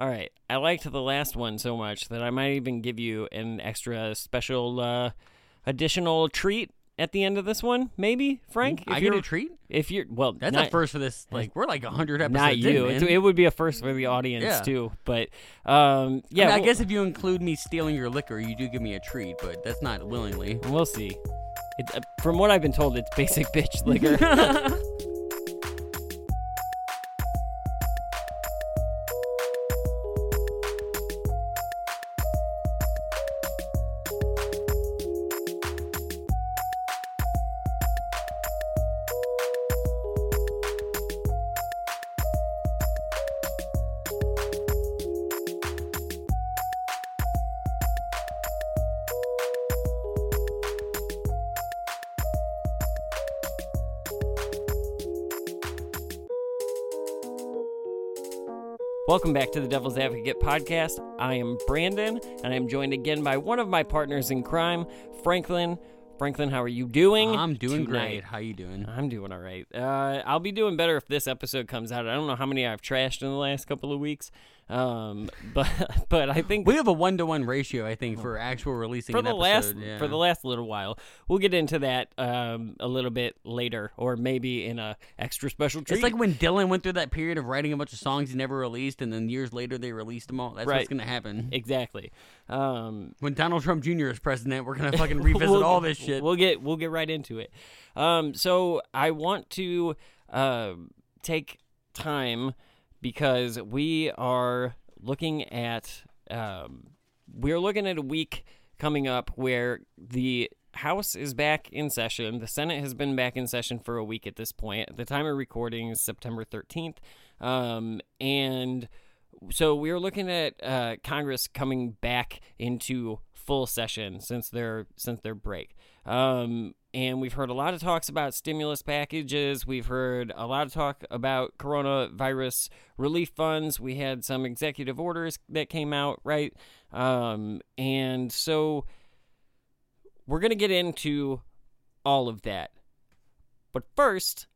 All right. I liked the last one so much that I might even give you an extra special uh, additional treat at the end of this one. Maybe Frank. I if get a treat. If you're well, That's not, a first for this. Like we're like hundred episodes. Not in, you. man. It, would be a first for the audience Yeah. too. But um, yeah, I, we'll- guess if you include me stealing your liquor, you do give me a treat, but that's not willingly. we'll see. It, uh, from what I've been told, it's basic bitch liquor. Welcome back to the Devil's Advocate podcast. I am Brandon, and I'm joined again by one of my partners in crime, Franklin. Franklin, how are you doing? I'm doing tonight? great. How are you doing? I'm doing all right. Uh, I'll be doing better if this episode comes out. I don't know how many I've trashed in the last couple of weeks, um, but but I think We have a one to one ratio, I think, for actual releasing for the episode. last yeah. for the last little while. We'll get into that um, a little bit later, or maybe in a extra special treat. It's like when Dylan went through that period of writing a bunch of songs he never released, and then years later they released them all. That's Right. what's gonna happen. exactly. Um, When Donald Trump Jr. is president, we're gonna fucking revisit we'll- all this shit. We'll get we'll get right into it. Um, so I want to uh, take time because we are looking at um, we're looking at a week coming up where the House is back in session. The Senate has been back in session for a week at this point. The time of recording is September 13th. Um, and so we are looking at uh, Congress coming back into full session since their since their break. Um, and we've heard a lot of talks about stimulus packages. We've heard a lot of talk about coronavirus relief funds. We had some executive orders that came out, right? Um, and so we're going to get into all of that. But first,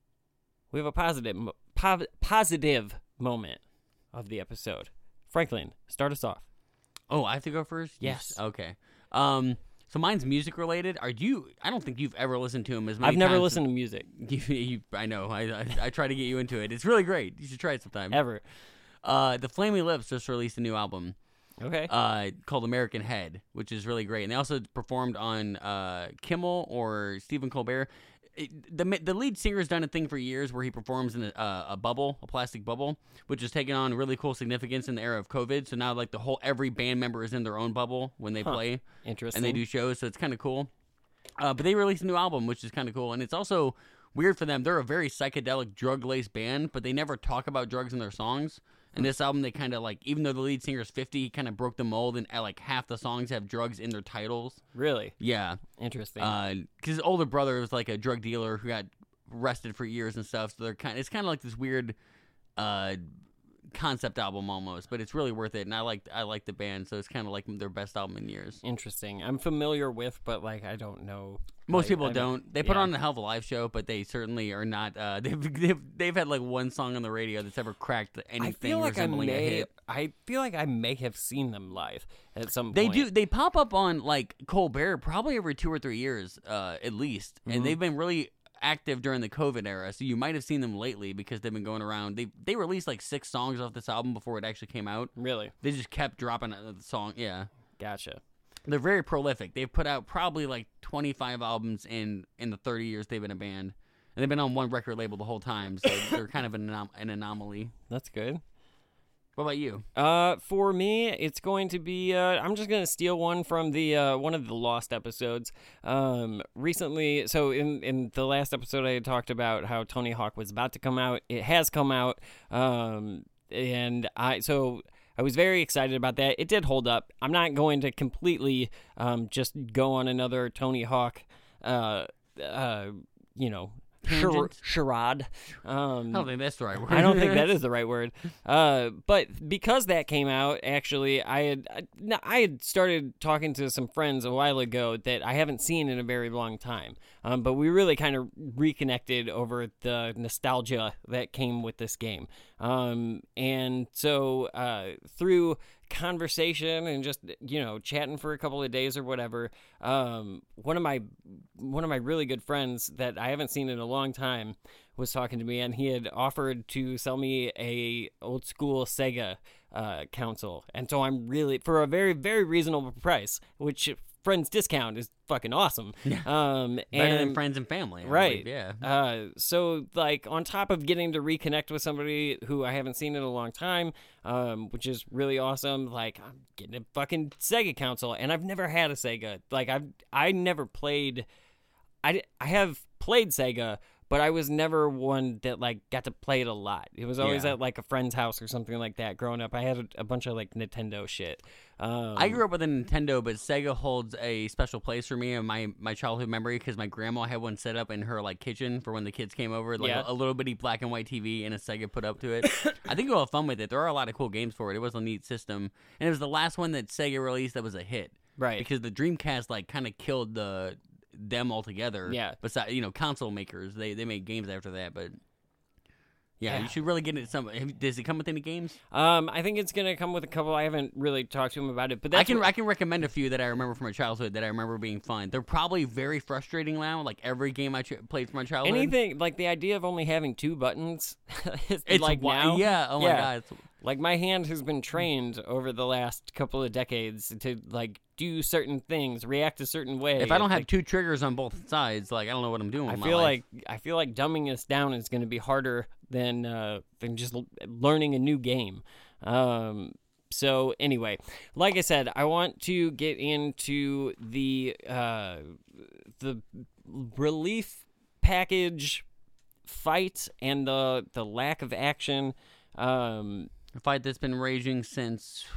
we have a positive po- positive moment of the episode. Franklin, start us off. Oh, I have to go first. You Yes. Okay. Um. So mine's music related. Are you? I don't think you've ever listened to him as many. I've never listened to music You, you, I know. I, I I try to get you into it. It's really great. You should try it sometime. ever. Uh, the Flaming Lips just released a new album. Okay. uh, called American Head, which is really great. And they also performed on uh, Kimmel or Stephen Colbert. It- the the lead singer's done a thing for years where he performs in a, uh, a bubble, a plastic bubble, which has taken on really cool significance in the era of COVID. So now, like the whole every band member is in their own bubble when they play Interesting. and they do shows, so it's kind of cool. Uh, but they released a new album, which is kind of cool, and it's also weird for them. They're a very psychedelic, drug laced band, but they never talk about drugs in their songs. And this album, they kind of like, even though the lead singer is fifty, he kind of broke the mold, and uh, like half the songs have drugs in their titles. Really Yeah, interesting. because his older brother was like a drug dealer who got arrested for years and stuff. So they're kind. It's kind of like this weird. Uh, concept album almost but it's really worth it and i like i like the band so it's kind of like their best album in years interesting. I'm familiar with, but like I don't know. Most like, people I don't. They put yeah. on a hell of a live show, but they certainly are not. Uh, they've, they've they've had like one song on the radio that's ever cracked anything I feel like I resembling a may. hit. I feel like I may have seen them live at some point. They point. do. They pop up on like Colbert probably every two or three years, uh, at least, Mm-hmm. and they've been really active during the COVID era. So you might have seen them lately because they've been going around. They they released like six songs off this album before it actually came out. Really, They just kept dropping a the song. Yeah, gotcha. they're very prolific. They've put out probably like twenty five albums in in the thirty years they've been a band. And they've been on one record label the whole time, so they're kind of an, anom- an anomaly. That's good. What about you? Uh, for me, it's going to be. Uh, I'm just gonna steal one from the uh, one of the lost episodes. Um, recently, so in in the last episode, I had talked about how Tony Hawk was about to come out. It has come out. Um, and I so. I was very excited about that. It did hold up. I'm not going to completely um, just go on another Tony Hawk, uh, uh, you know, char- charade. Um, I don't think that's the right word. I don't think that is the right word. Uh, but because that came out, actually, I had I, I had started talking to some friends a while ago that I haven't seen in a very long time. Um, but we really kind of reconnected over the nostalgia that came with this game. Um, and so uh, through conversation and just you know chatting for a couple of days or whatever, um, one of my one of my really good friends that I haven't seen in a long time was talking to me, and he had offered to sell me a old school Sega uh, console, and so I'm really for a very very reasonable price, which friends discount is fucking awesome. Um, Better and than friends and family. I right believe, Yeah. uh, so like on top of getting to reconnect with somebody who i haven't seen in a long time um, which is really awesome like i'm getting a fucking sega console and i've never had a sega like i've i never played i i have played sega but I was never one that like got to play it a lot. It was always Yeah. at like a friend's house or something like that. Growing up, I had a, a bunch of like Nintendo shit. Um, I grew up with a Nintendo, but Sega holds a special place for me in my, my childhood memory because my grandma had one set up in her like kitchen for when the kids came over, like Yeah. a, a little bitty black and white TV and a Sega put up to it. I think we'll have fun with it. There are a lot of cool games for it. It was a neat system, and it was the last one that Sega released that was a hit. right. Because the Dreamcast like kind of killed the them altogether. Yeah. Besides, you know, console makers they they made games after that, but. Yeah, Yeah. you should really get into some. Does it come with any games? um, I think it's gonna come with a couple. I haven't really talked to him about it, but I can what- I can recommend a few that I remember from my childhood that I remember being fun. They're probably very frustrating now. Like every game I ch- played from my childhood. anything like the idea of only having two buttons. it's, like wi- now, yeah. Oh my yeah. god. It's, Like my hand has been trained over the last couple of decades to like do certain things, react a certain way. if I don't have like, two triggers on both sides, like I don't know what I'm doing. I feel like I feel like dumbing this down is going to be harder than uh, than just l- learning a new game. Um, so anyway, like I said, I want to get into the uh, the relief package fight and the the lack of action. Um, a fight that's been raging since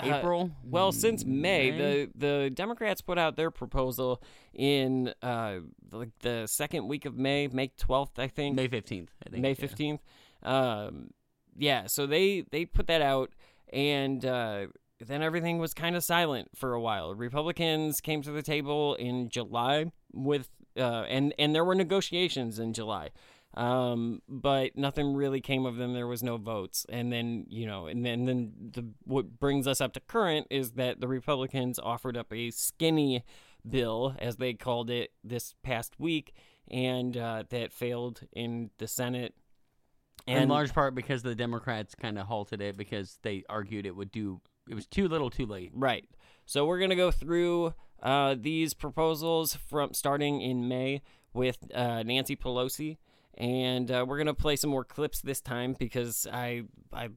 Uh, April. Well, since May, May? the the Democrats put out their proposal in uh like the second week of May, May twelfth, I think, May fifteenth. I think May yeah. fifteenth. Um, yeah, so they they put that out, and uh, then everything was kind of silent for a while. Republicans came to the table in July with, uh, and and there were negotiations in July. Um, but nothing really came of them. There was no votes, and then you know, and then then the what brings us up to current is that the Republicans offered up a skinny bill, as they called it, this past week, and uh, that failed in the Senate. in large part because the Democrats kind of halted it because they argued it would do. It was too little, too late. Right. So we're gonna go through uh, these proposals from starting in May with uh, Nancy Pelosi, and uh, we're gonna play some more clips this time because I I.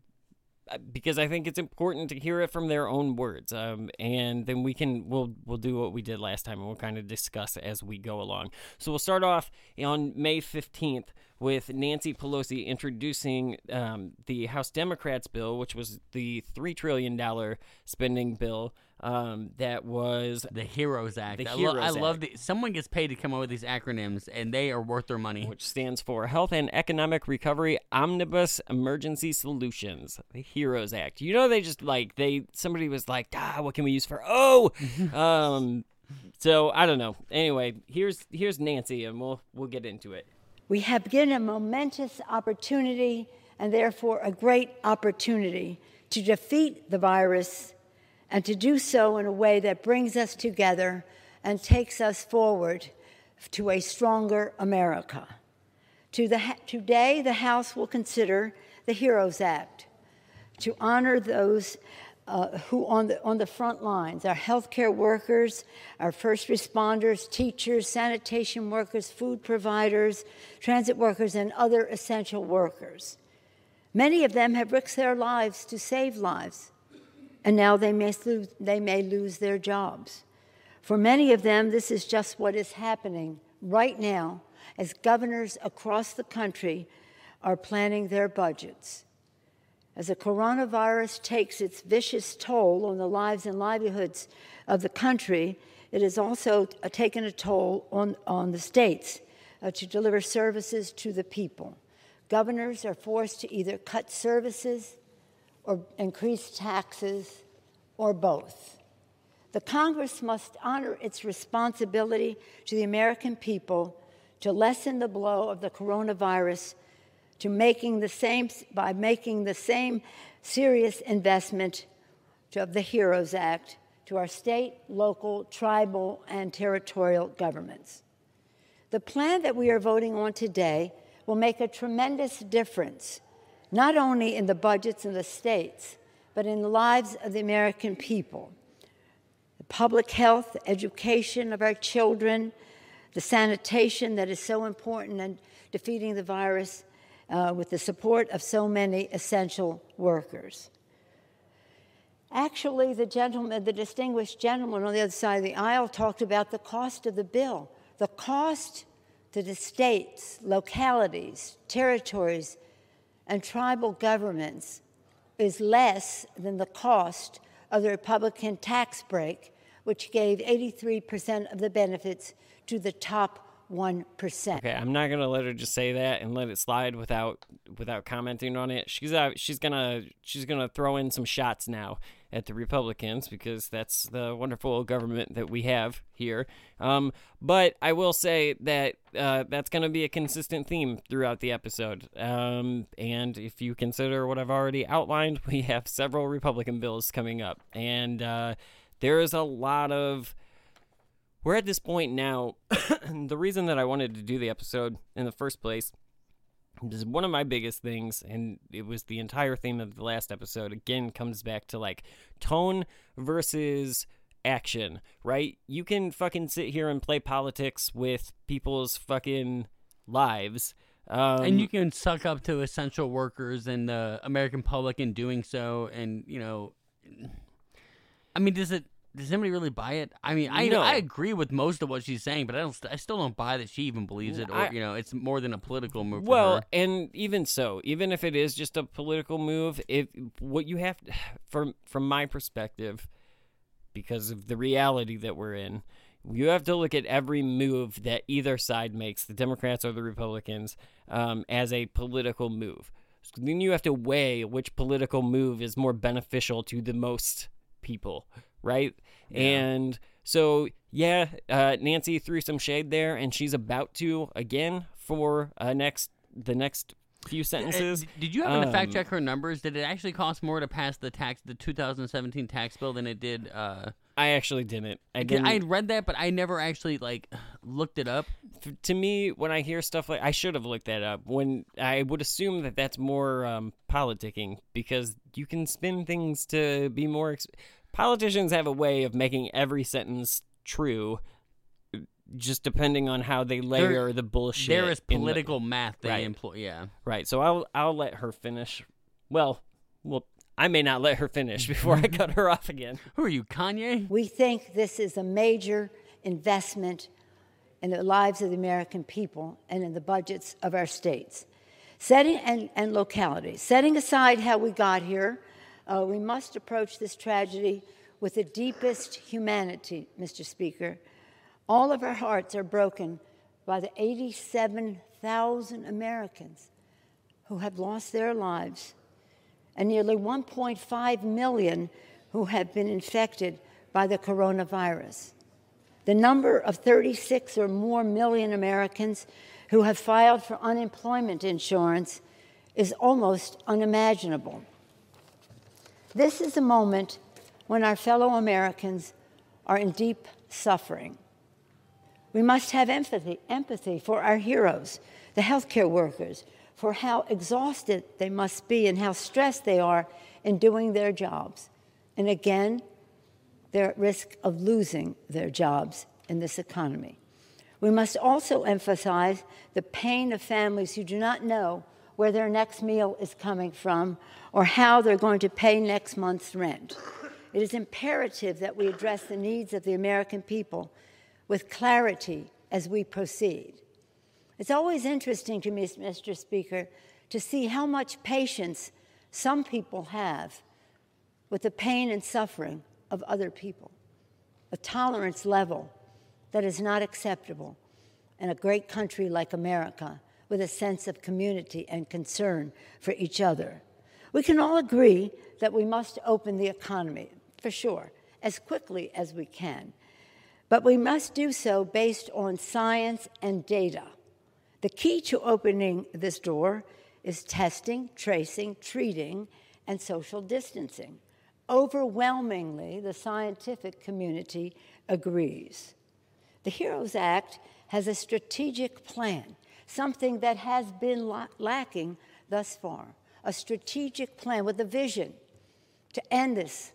Because I think it's important to hear it from their own words, um, and then we can we'll we'll do what we did last time, and we'll kind of discuss as we go along. So we'll start off on May fifteenth with Nancy Pelosi introducing um, the House Democrats bill, which was the three trillion dollar spending bill um, that was The Heroes Act. The I, lo- I Heroes love the someone gets paid to come up with these acronyms, and they are worth their money. which stands for Health and Economic Recovery Omnibus Emergency Solutions, the Heroes Act. You know, they just like they somebody was like, ah, what can we use for oh, um, so I don't know. Anyway, here's here's Nancy, and we'll we'll get into it. We have given a momentous opportunity and therefore a great opportunity to defeat the virus and to do so in a way that brings us together and takes us forward to a stronger America. To the, today, the House will consider the HEROES Act to honor those uh, who on the, on the front lines our healthcare workers, our first responders, teachers, sanitation workers, food providers, transit workers, and other essential workers. Many of them have risked their lives to save lives, and now they may lose, they may lose their jobs. For many of them, this is just what is happening right now as governors across the country are planning their budgets. As the coronavirus takes its vicious toll on the lives and livelihoods of the country, it has also uh, taken a toll on, on the states uh, to deliver services to the people. Governors are forced to either cut services or increase taxes or both. The Congress must honor its responsibility to the American people to lessen the blow of the coronavirus to making the same by making the same serious investment of the HEROES Act to our state, local, tribal, and territorial governments. The plan that we are voting on today will make a tremendous difference, not only in the budgets in the states, but in the lives of the American people. The public health, education of our children, the sanitation that is so important in defeating the virus uh, with the support of so many essential workers. Actually, the gentleman, the distinguished gentleman on the other side of the aisle talked about the cost of the bill. The cost to the states, localities, territories, and tribal governments is less than the cost of the Republican tax break, which gave 83% of the benefits to the top 1%. Okay, I'm not gonna let her just say that and let it slide without without commenting on it. She's uh, she's gonna she's gonna throw in some shots now at the Republicans because that's the wonderful government that we have here. Um, but I will say that uh, that's going to be a consistent theme throughout the episode. Um, and if you consider what I've already outlined, we have several Republican bills coming up, and uh, there is a lot of we're at this point now. the reason that I wanted to do the episode in the first place is one of my biggest things, and it was the entire theme of the last episode. Again, comes back to like tone versus action, right? You can fucking sit here and play politics with people's fucking lives. Um, and you can suck up to essential workers and the American public in doing so, and you know, I mean, does it does anybody really buy it? I mean, I No. I agree with most of what she's saying, but I don't. I still don't buy that she even believes it, or I- you know, it's more than a political move. for Well, her. and even so, even if it is just a political move, if what you have from from my perspective, because of the reality that we're in, you have to look at every move that either side makes, the Democrats or the Republicans, um, as a political move. So then you have to weigh which political move is more beneficial to the most people, right? And so, yeah, uh, Nancy threw some shade there, and she's about to again for uh, next the next few sentences. did you happen to fact um, check her numbers? Did it actually cost more to pass the tax, the 2017 tax bill, than it did? Uh, I actually didn't. I I didn't. had read that, but I never actually like looked it up. to me, when I hear stuff like I should have looked that up. When I would assume that that's more um, politicking because you can spin things to be more. Ex- Politicians have a way of making every sentence true, just depending on how they layer the bullshit. There is in the- political math they Right. employ. Yeah. right. So I'll I'll let her finish. Well, well, I may not let her finish before I cut her off again. Who are you, Kanye? We think this is a major investment in the lives of the American people and in the budgets of our states. Setting and, and localities. Setting aside how we got here, uh, we must approach this tragedy with the deepest humanity, Mr. Speaker. All of our hearts are broken by the 87,000 Americans who have lost their lives and nearly 1.5 million who have been infected by the coronavirus. The number of 36 or more million Americans who have filed for unemployment insurance is almost unimaginable. This is a moment when our fellow Americans are in deep suffering. We must have empathy, empathy for our heroes, the healthcare workers, for how exhausted they must be and how stressed they are in doing their jobs. And again, they're at risk of losing their jobs in this economy. We must also emphasize the pain of families who do not know where their next meal is coming from or how they're going to pay next month's rent. It is imperative that we address the needs of the American people with clarity as we proceed. It's always interesting to me, Mr. Speaker, to see how much patience some people have with the pain and suffering of other people, a tolerance level that is not acceptable in a great country like America with a sense of community and concern for each other. We can all agree that we must open the economy, for sure, as quickly as we can. But we must do so based on science and data. The key to opening this door is testing, tracing, treating, and social distancing. Overwhelmingly, the scientific community agrees. The HEROES Act has a strategic plan, something that has been la- lacking thus far. A strategic plan with a vision to end this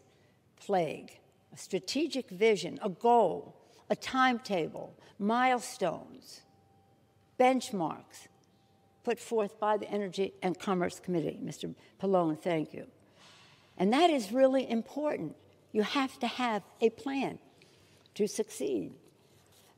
plague, a strategic vision, a goal, a timetable, milestones, benchmarks put forth by the Energy and Commerce Committee. Mr. Pallone, thank you. And that is really important. You have to have a plan to succeed.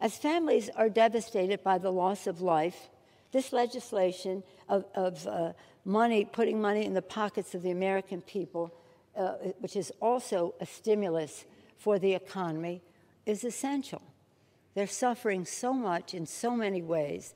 As families are devastated by the loss of life, this legislation of, of uh, money, putting money in the pockets of the American people, uh, which is also a stimulus for the economy, is essential. They're suffering so much in so many ways.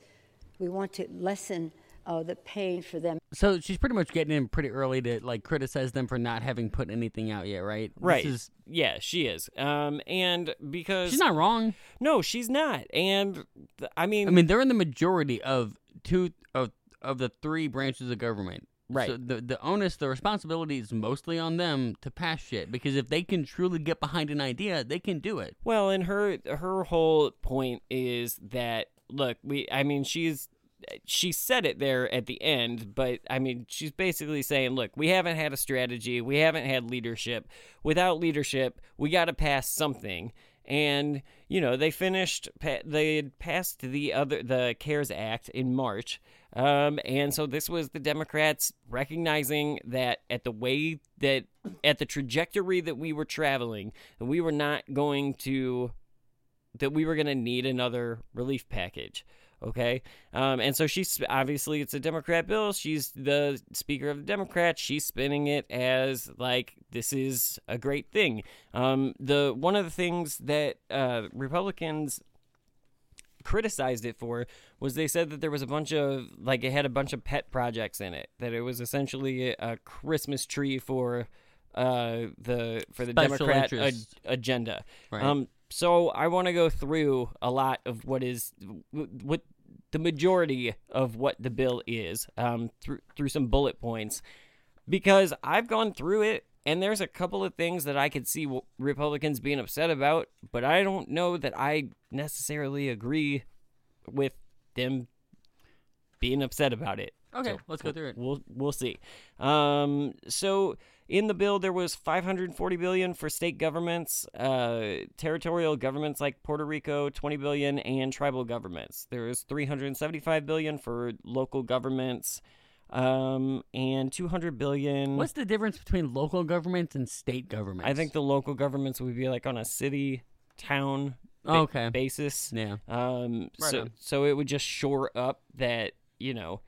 We want to lessen uh, the pain for them. So she's pretty much getting in pretty early to like criticize them for not having put anything out yet, right? This Right. is- yeah, she is. Um, and because she's not wrong. No, she's not. And th- I mean, I mean, they're in the majority of two of of the three branches of government. Right. So the the onus, the responsibility is mostly on them to pass shit because if they can truly get behind an idea, they can do it. Well, and her her whole point is that look, we I mean she's she said it there at the end, but I mean she's basically saying, look, we haven't had a strategy, we haven't had leadership. Without leadership, we got to pass something. And you know they finished. They had passed the other the CARES Act in March, um, and so this was the Democrats recognizing that at the way that at the trajectory that we were traveling, that we were not going to that we were going to need another relief package. Okay. Um, and so she's obviously it's a Democrat bill. She's the speaker of the Democrats. She's spinning it as like this is a great thing. Um, the one of the things that uh, Republicans criticized it for was they said that there was a bunch of like it had a bunch of pet projects in it that it was essentially a, Christmas tree for uh the for the Special Democrat ag- agenda. Right. Um so I want to go through a lot of what is what the majority of what the bill is um through through some bullet points because I've gone through it and there's a couple of things that I could see Republicans being upset about, but I don't know that I necessarily agree with them being upset about it. Okay, So let's go through it. We'll we'll see. Um, so in the bill there was 540 billion for state governments, uh, territorial governments like Puerto Rico 20 billion, and tribal governments. There is 375 billion for local governments, um, and 200 billion. What's the difference between local governments and state governments? I think the local governments would be like on a city, town ba- okay. basis. Yeah. Um, Right so on. so it would just shore up that you know,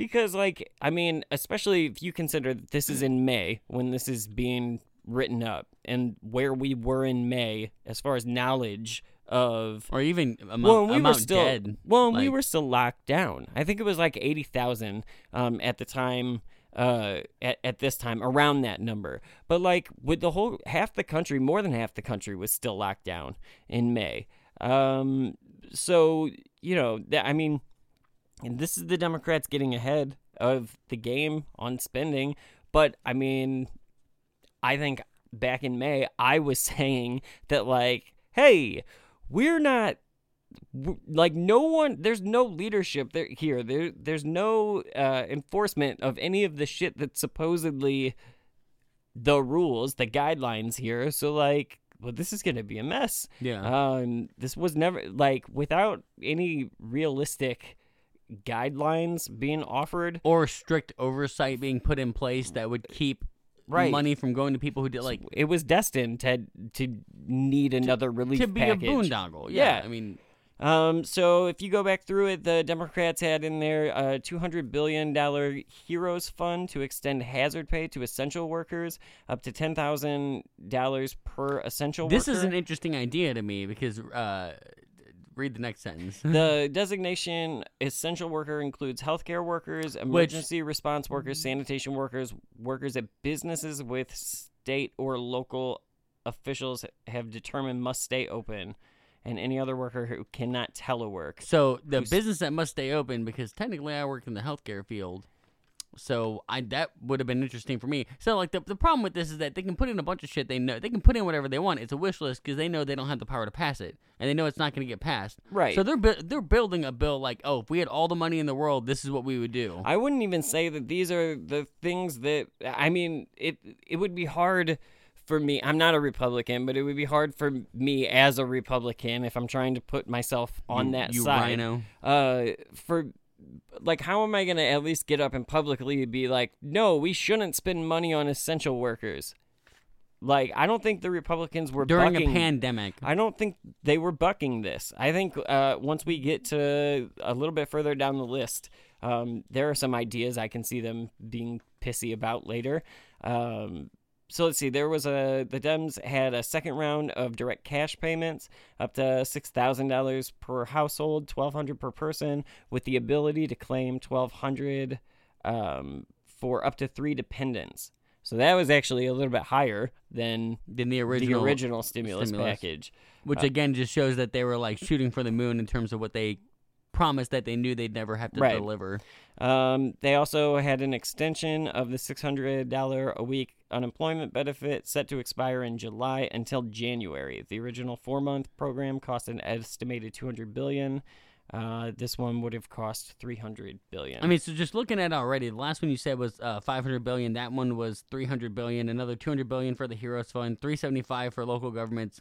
because like I mean, especially if you consider that this is in May when this is being written up, and where we were in May as far as knowledge of. Or even amount, Well, we were still dead. well, we were still locked down. I think it was like eighty thousand um, at the time. Uh, at, at this time, around that number, but like with the whole half the country, more than half the country was still locked down in May. Um, so you know, that, I mean, and this is the Democrats getting ahead of the game on spending. But I mean, I think back in May, I was saying that, like, hey, we're not. Like no one, there's no leadership there here. There, there's no uh, enforcement of any of the shit that's supposedly the rules, the guidelines here. So like, well, this is gonna be a mess. Yeah. Um, this was never like without any realistic guidelines being offered. or strict oversight being put in place that would keep Right. money from going to people who did like It was destined to to need another relief to be package. a boondoggle. Yeah. Yeah. I mean, Um, so if you go back through it, the Democrats had in their a two hundred billion dollar Heroes Fund to extend hazard pay to essential workers, up to ten thousand dollars per essential this worker. is an interesting idea to me because uh, read the next sentence. The designation essential worker includes healthcare workers, emergency response workers, sanitation workers, workers at businesses with state or local officials have determined must stay open, and any other worker who cannot telework. So the business that must stay open because technically I work in the healthcare field. So I that would have been interesting for me. So like the the problem with this is that they can put in a bunch of shit they know they can put in whatever they want. It's a wish list because they know they don't have the power to pass it, and they know it's not going to get passed. Right. So they're bu- they're building a bill like, oh, if we had all the money in the world, this is what we would do. I wouldn't even say that these are the things that I mean. It it would be hard for me. I'm not a Republican, but it would be hard for me as a Republican if I'm trying to put myself on You- that you side. RINO. Uh, for like, how am I gonna at least get up and publicly be like, no, we shouldn't spend money on essential workers. Like, I don't think the Republicans were During bucking- a pandemic. I don't think they were bucking this. I think uh, once we get to a little bit further down the list, um, there are some ideas I can see them being pissy about later. Um, so let's see. There was a the Dems had a second round of direct cash payments up to six thousand dollars per household, twelve hundred per person, with the ability to claim twelve hundred um, for up to three dependents. So that was actually a little bit higher than Than the original, the original stimulus, stimulus. package. which again just shows that they were like shooting for the moon in terms of what they promised that they knew they'd never have to Right. deliver. Um, they also had an extension of the $600 a week unemployment benefit set to expire in July until January. The original four-month program cost an estimated 200 billion. Uh, this one would have cost 300 billion. I mean, so just looking at already, the last one you said was uh, 500 billion. That one was 300 billion. Another 200 billion for the Heroes Fund. 375 for local governments.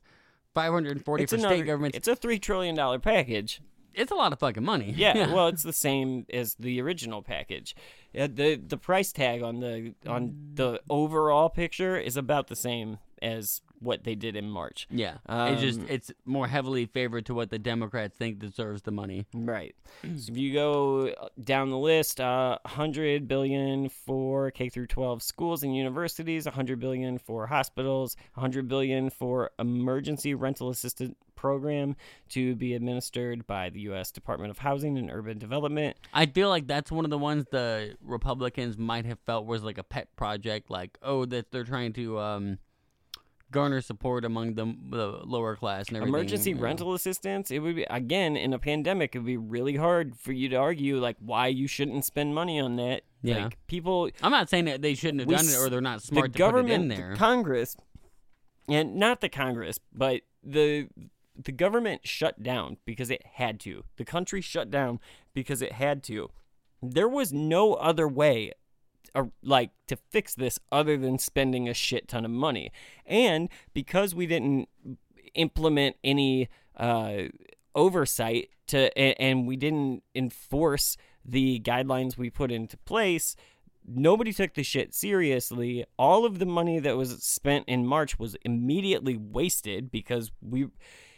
540 it's for another, state governments. It's a three trillion dollar package. It's a lot of fucking money. Yeah, well, it's the same as the original package. Uh, the The price tag on the on the overall picture is about the same as what they did in March. yeah. it's just Um, it's more heavily favored to what the Democrats think deserves the money. Right. So if you go down the list, uh, 100 billion for K through 12 schools and universities, 100 billion for hospitals, 100 billion for emergency rental assistance program to be administered by the U.S. Department of Housing and Urban Development. I feel like that's one of the ones the Republicans might have felt was like a pet project, like oh that they're trying to um, garner support among the, the lower class and everything. Emergency know. rental assistance. It would be again in a pandemic. It would be really hard for you to argue like why you shouldn't spend money on that. Yeah. Like people I'm not saying that they shouldn't have done it or they're not smart the to put it government, in the there. Congress, and not the Congress, but the the government shut down because it had to. The country shut down because it had to. There was no other way uh, like to fix this other than spending a shit ton of money. And because we didn't implement any uh, oversight to and, we didn't enforce the guidelines we put into place, nobody took the shit seriously. All of the money that was spent in March was immediately wasted because we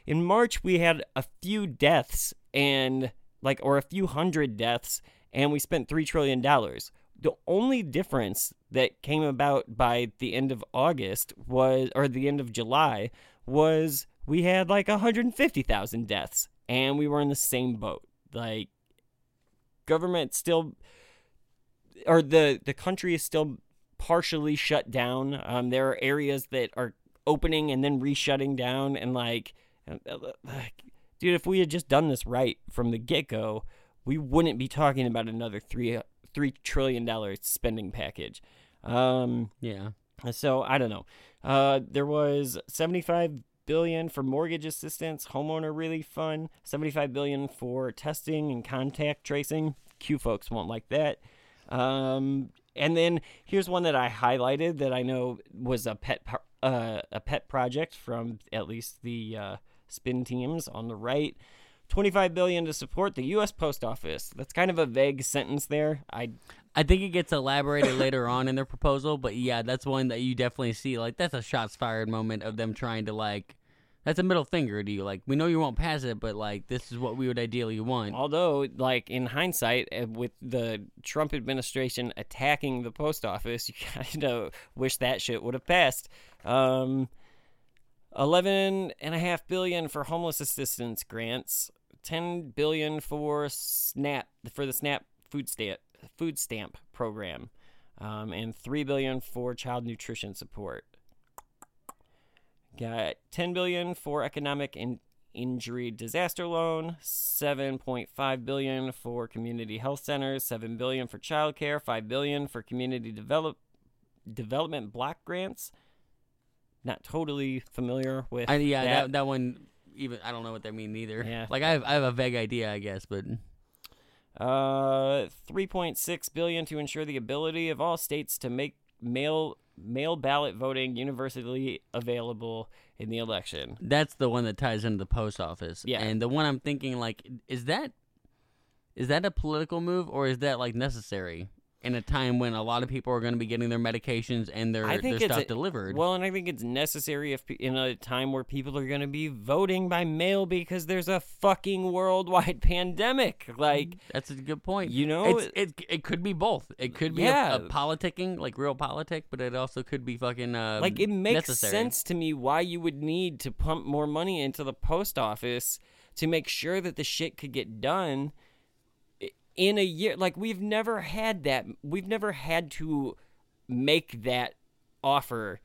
in March we had a few deaths and like or a few hundred deaths and we spent 3 trillion dollars. The only difference that came about by the end of August was or the end of July was we had like 150,000 deaths and we were in the same boat. Like government still or the the country is still partially shut down. Um, there are areas that are opening and then reshutting down, and like, uh, like, dude, if we had just done this right from the get go, we wouldn't be talking about another three three trillion dollar spending package. Um, yeah. so I don't know. Uh, there was 75 billion for mortgage assistance, homeowner relief fund, 75 billion for testing and contact tracing. Q folks won't like that. Um, and then here's one that I highlighted that I know was a pet uh, a pet project from at least the uh, spin teams on the right. 25 billion to support the US Post Office. That's kind of a vague sentence there. I I think it gets elaborated later on in their proposal, but yeah, that's one that you definitely see. Like that's a shots fired moment of them trying to like. That's a middle finger to you. Like we know you won't pass it, but like this is what we would ideally want. Although, like in hindsight, uh, with the Trump administration attacking the post office, you kind of wish that shit would have passed. Um, eleven and a half billion for homeless assistance grants, ten billion for SNAP for the SNAP food stamp food stamp program, um, and three billion for child nutrition support. Got ten billion for economic and injury disaster loan, 7.5 billion for community health centers, 7 billion for childcare, 5 billion for community develop development block grants. Not totally familiar with yeah, that. that. that one even I don't know what that means either. Yeah. Like I have I have a vague idea, I guess, but Uh, 3.6 billion to ensure the ability of all states to make mail mail ballot voting universally available in the election. that's the one that ties into the post office. Yeah. And the one I'm thinking like is that is that a political move or is that like necessary in a time when a lot of people are going to be getting their medications and their I think their it's stuff a- delivered? Well, and I think it's necessary if in a time where people are going to be voting by mail because there's a fucking worldwide pandemic. Like, That's a good point. You know, it's, it it could be both. It could be Yeah. a, a politicking, like realpolitik, but it also could be fucking uh, like it makes necessary. sense to me why you would need to pump more money into the post office to make sure that the shit could get done in a year like we've never had that we've never had to make that offer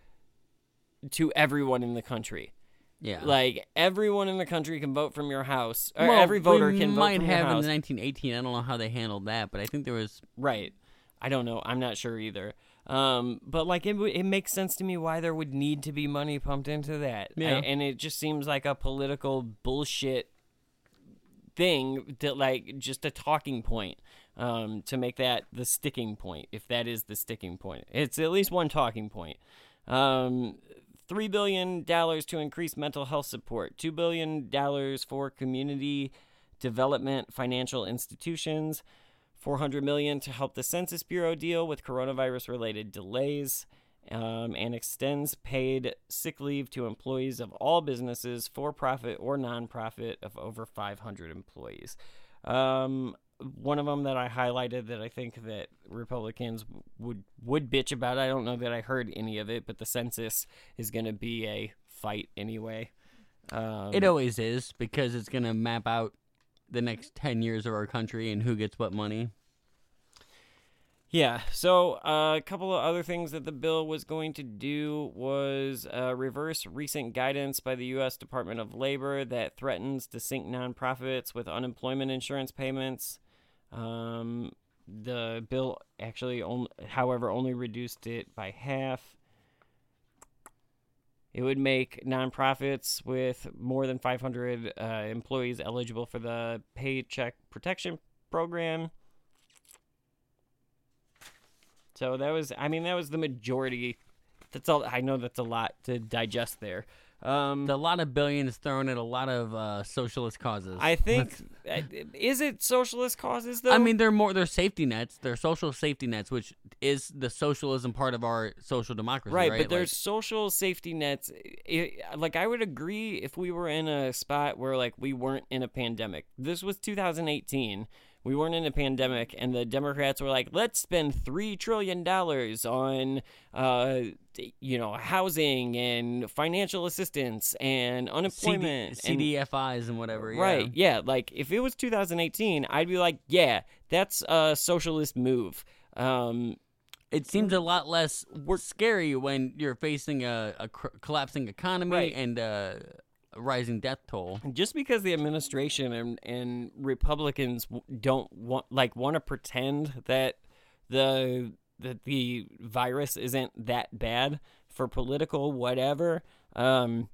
to everyone in the country Yeah, like everyone in the country can vote from your house or well, every voter can vote might from have your house in 1918. I don't know how they handled that, but I think there was Right. I don't know. I'm not sure either. Um, but like it, w- it makes sense to me why there would need to be money pumped into that. I- Yeah. and it just seems like a political bullshit thing that like just a talking point um, to make that the sticking point if that is the sticking point. It's at least one talking point. Um, three billion dollars to increase mental health support two billion dollars for community development financial institutions 400 million to help the census bureau deal with coronavirus related delays um, and extends paid sick leave to employees of all businesses for profit or nonprofit of over 500 employees um, one of them that I highlighted that I think that Republicans would would bitch about. I don't know that I heard any of it, but the census is going to be a fight anyway. Um, it always is because it's gonna map out the next 10 years of our country and who gets what money. Yeah. So uh, a couple of other things that the bill was going to do was uh, reverse recent guidance by the U.S. Department of Labor that threatens to sink nonprofits with unemployment insurance payments. Um, the bill actually, however, only reduced it by half. It would make nonprofits with more than 500 uh, employees eligible for the Paycheck Protection Program. So that was, I mean, that was the majority. That's all. I know that's a lot to digest there. Um, A lot of billions thrown at a lot of uh, socialist causes. I think, uh, is it socialist causes though? I mean, they're more they're safety nets. They're social safety nets, which is the socialism part of our social democracy, right, right? but there's social safety nets. I like, I would agree if we were in a spot where like we weren't in a pandemic. This was 2018. We weren't in a pandemic, and the Democrats were like, "Let's spend three trillion dollars on, uh, you know, housing and financial assistance and CD, unemployment and CDFIs and whatever. yeah. Right. Yeah. Like if it was 2018, I'd be like, yeah, that's a socialist move. Um, It seems a lot less scary when you're facing a, a cr- collapsing economy Right. and uh, rising death toll. just because the administration and, and Republicans don't want like want to pretend that the that the virus isn't that bad for political whatever um,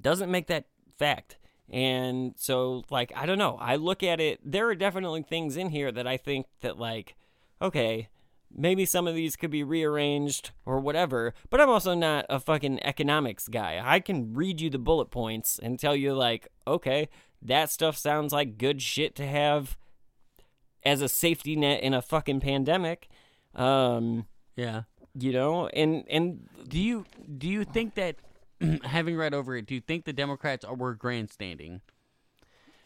doesn't make that fact. And so like I don't know. I look at it there are definitely things in here that I think that like okay, maybe some of these could be rearranged or whatever, but I'm also not a fucking economics guy. I can read you the bullet points and tell you, like, okay, that stuff sounds like good shit to have as a safety net in a fucking pandemic. Um, Yeah. you know, and and Do you do you think that having read over it, do you think the Democrats are were grandstanding?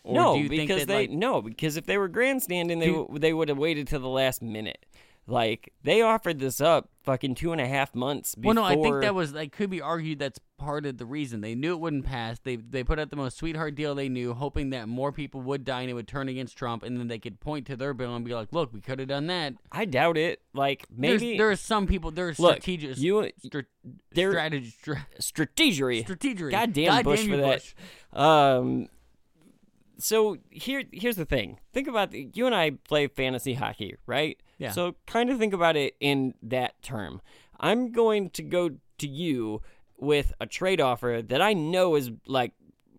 Or no, do you think because that, they like, no, because if they were grandstanding, they Do- they would have waited till the last minute. Like they offered this up fucking two and a half months before. Well, no, I think that was like could be argued that's part of the reason they knew it wouldn't pass. They they put out the most sweetheart deal they knew, hoping that more people would die and it would turn against Trump, and then they could point to their bill and be like, "Look, we could have done that." I doubt it. Like maybe There's, there are some people. There's Look, strategic. you- stra- strategy. Stra- strategery. strategery. Goddamn Goddamn Bush for that. Bush. Um, so here, here's the thing. Think about the, you and I play fantasy hockey, right? Yeah. So kind of think about it in that term. I'm going to go to you with a trade offer that I know is like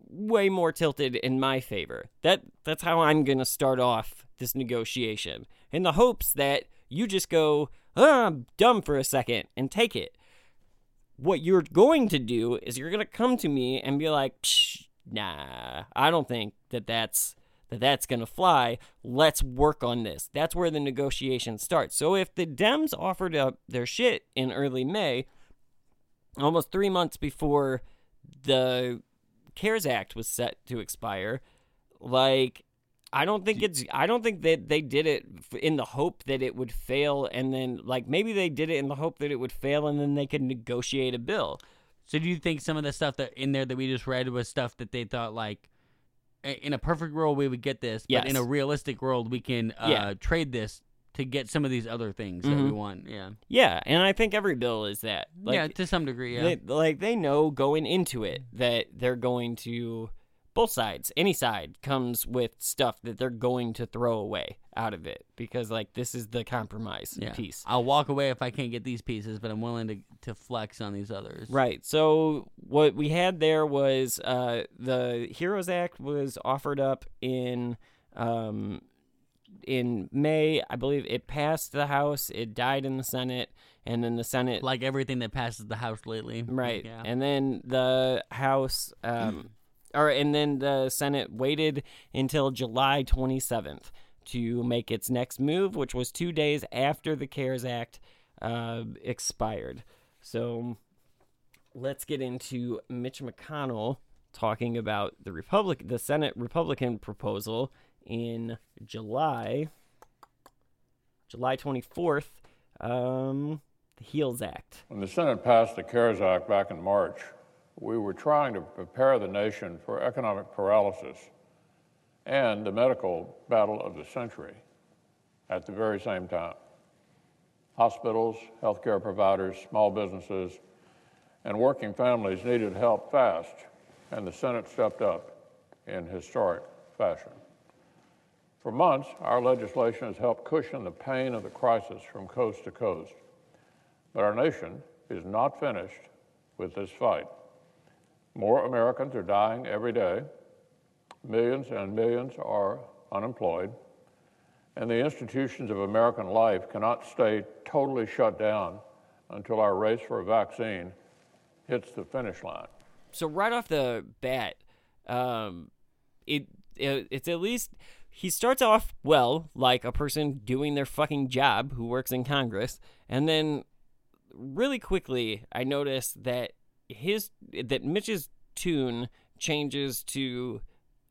way more tilted in my favor. That that's how I'm going to start off this negotiation in the hopes that you just go, oh, I'm dumb for a second and take it what you're going to do is you're going to come to me and be like, Psh, "Nah, I don't think that that's that that's going to fly. Let's work on this." That's where the negotiation starts. So if the Dems offered up their shit in early May, almost 3 months before the CARES Act was set to expire, like I don't think it's. I don't think that they did it in the hope that it would fail, and then like maybe they did it in the hope that it would fail, and then they could negotiate a bill. So do you think some of the stuff that in there that we just read was stuff that they thought like in a perfect world we would get this, but in a realistic world we can uh, Yeah. trade this to get some of these other things that we want. Yeah. Yeah, and I think every bill is that. Like, yeah, to some degree, yeah. They, like they know going into it that they're going to both sides, any side comes with stuff that they're going to throw away out of it because like this is the compromise yeah. piece. I'll walk away if I can't get these pieces, but I'm willing to, to flex on these others. Right. So what we had there was uh, the Heroes Act was offered up in um, in May. I believe it passed the House. It died in the Senate, and then the Senate Like everything that passes the House lately. Right. Yeah. And then the House, um, or and then the Senate waited until July 27th to make its next move, which was two days after the CARES Act uh, expired. So let's get into Mitch McConnell talking about the Republic, the Senate Republican proposal in July, July 24th, um, the HEALS Act. When the Senate passed the CARES Act back in March, we were trying to prepare the nation for economic paralysis and the medical battle of the century at the very same time. Hospitals, healthcare providers, small businesses, and working families needed help fast, and the Senate stepped up in historic fashion. For months, our legislation has helped cushion the pain of the crisis from coast to coast. But our nation is not finished with this fight. More Americans are dying every day, millions and millions are unemployed, and the institutions of American life cannot stay totally shut down until our race for a vaccine hits the finish line. so right off the bat, um, it, it it's at least he starts off well, like a person doing their fucking job who works in Congress, and then really quickly I noticed that his that Mitch's tune changes to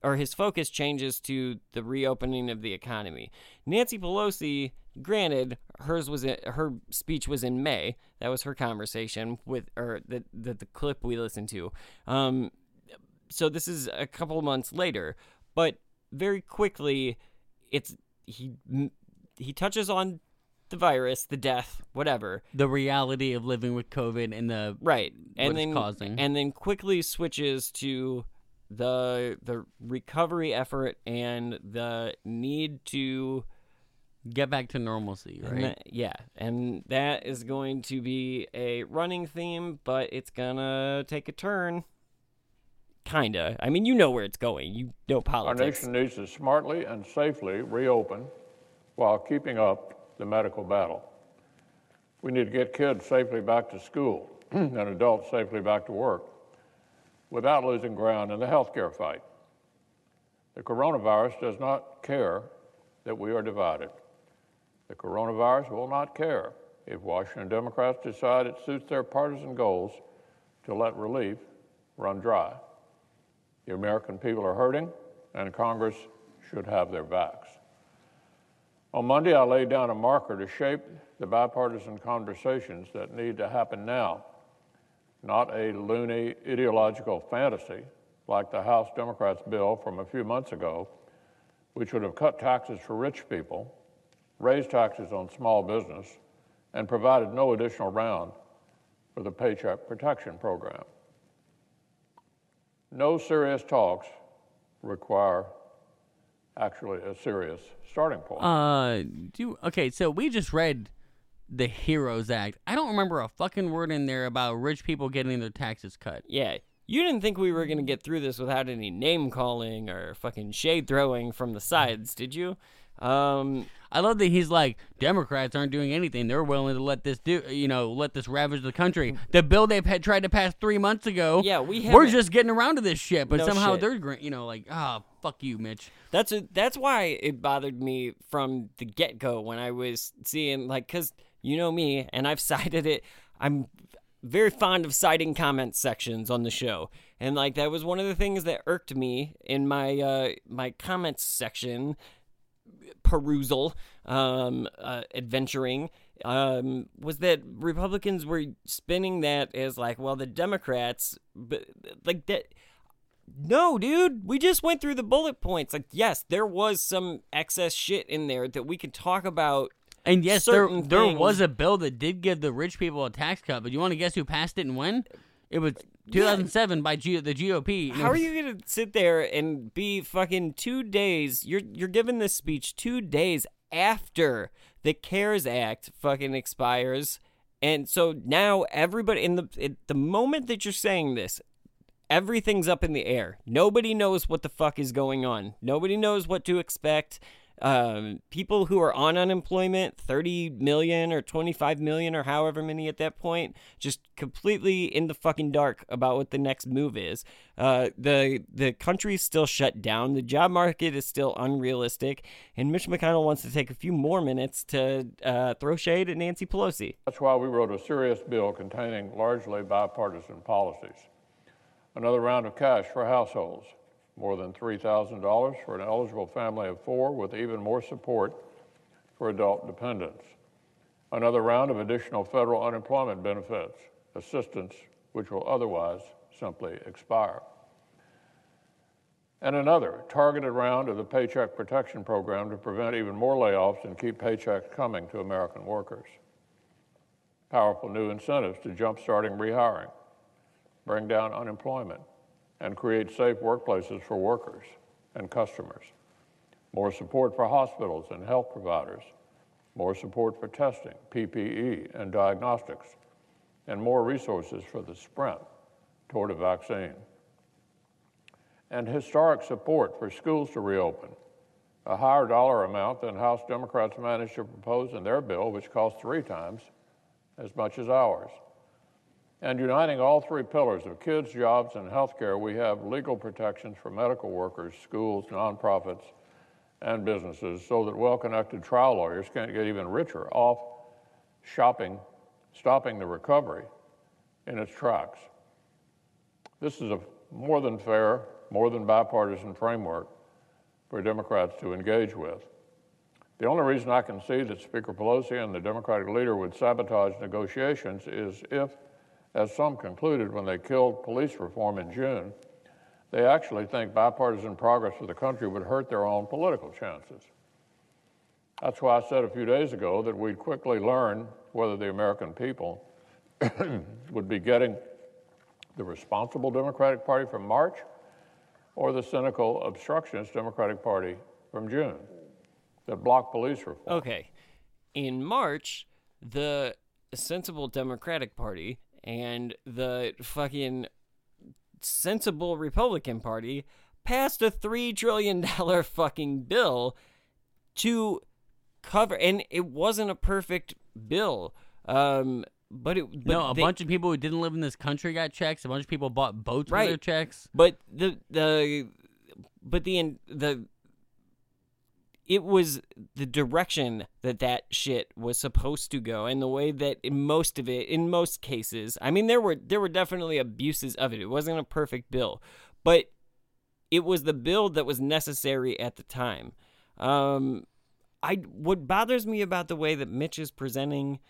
or his focus changes to the reopening of the economy. Nancy Pelosi, granted, hers was in, her speech was in May. That was her conversation with or the the, the clip we listened to. Um, so this is a couple months later, but very quickly, it's he he touches on the virus, the death, whatever. the reality of living with COVID and the Right. And what it's then causing. and then quickly switches to the the recovery effort and the need to get back to normalcy, and right? that- yeah, and that is going to be a running theme, but it's gonna take a turn. Kinda. I mean, you know where it's going. You know politics. Our nation needs to smartly and safely reopen while keeping up the medical battle. We need to get kids safely back to school and adults safely back to work without losing ground in the healthcare fight. The coronavirus does not care that we are divided. The coronavirus will not care if Washington Democrats decide it suits their partisan goals to let relief run dry. The American people are hurting, and Congress should have their backs. On Monday, I laid down a marker to shape the bipartisan conversations that need to happen now, not a loony ideological fantasy like the House Democrats' bill from a few months ago, which would have cut taxes for rich people, raised taxes on small business, and provided no additional round for the Paycheck Protection Program. No serious talks require actually a serious starting point. Uh, do okay. So we just read the Heroes Act. I don't remember a fucking word in there about rich people getting their taxes cut. Yeah. You didn't think we were going to get through this without any name calling or fucking shade throwing from the sides, did you? Um, I love that he's like Democrats aren't doing anything. They're willing to let this do, you know, let this ravage the country. The bill they had tried to pass three months ago. Yeah, we we're just getting around to this shit, but No somehow shit. they're, you know, like ah, fuck you, Mitch. That's a, that's why it bothered me from the get go when I was seeing like because you know me and I've cited it. I'm very fond of citing comment sections on the show, and like that was one of the things that irked me in my uh, my comments section perusal, um, uh, adventuring, um, was that Republicans were spinning that as like, well, the Democrats, but like that. No, dude, we just went through the bullet points. Like, yes, there was some excess shit in there that we could talk about. And yes, there there things- was a bill that did give the rich people a tax cut, but you want to guess who passed it and when? It was 2007 by G- the GOP. How are you gonna sit there and be fucking two days? You're you're giving this speech two days after the CARES Act fucking expires, and so now everybody in the at the moment that you're saying this, everything's up in the air. Nobody knows what the fuck is going on. Nobody knows what to expect. Um, people who are on unemployment, 30 million or 25 million or however many at that point, just completely in the fucking dark about what the next move is. Uh, the the country's still shut down. The job market is still unrealistic, and Mitch McConnell wants to take a few more minutes to uh, throw shade at Nancy Pelosi. That's why we wrote a serious bill containing largely bipartisan policies. Another round of cash for households, more than $3,000 for an eligible family of four, with even more support for adult dependents. Another round of additional federal unemployment benefits, assistance which will otherwise simply expire. And another targeted round of the Paycheck Protection Program to prevent even more layoffs and keep paychecks coming to American workers powerful new incentives to jumpstarting rehiring, bring down unemployment, and create safe workplaces for workers and customers. More support for hospitals and health providers, more support for testing, PPE, and diagnostics, and more resources for the sprint toward a vaccine. And historic support for schools to reopen, a higher dollar amount than House Democrats managed to propose in their bill, which cost three times as much as ours. And uniting all three pillars of kids, jobs, and healthcare, we have legal protections for medical workers, schools, nonprofits, and businesses so that well connected trial lawyers can't get even richer off shopping, stopping the recovery in its tracks. This is a more than fair, more than bipartisan framework for Democrats to engage with. The only reason I can see that Speaker Pelosi and the Democratic leader would sabotage negotiations is if, as some concluded when they killed police reform in June, they actually think bipartisan progress for the country would hurt their own political chances. That's why I said a few days ago that we'd quickly learn whether the American people would be getting the responsible Democratic Party from March or the cynical obstructionist Democratic Party from June that blocked police reform. Okay. In March, the sensible Democratic Party and the fucking sensible Republican Party passed a $3 trillion fucking bill to cover, and it wasn't a perfect bill. Um, but it, but no, a they- bunch of people who didn't live in this country got checks. A bunch of people bought boats with their checks. But the the but the the it was the direction that that shit was supposed to go and the way that in most of it in most cases i mean there were there were definitely abuses of it. It wasn't a perfect bill but it was the bill that was necessary at the time. Um I what bothers me about the way that Mitch is presenting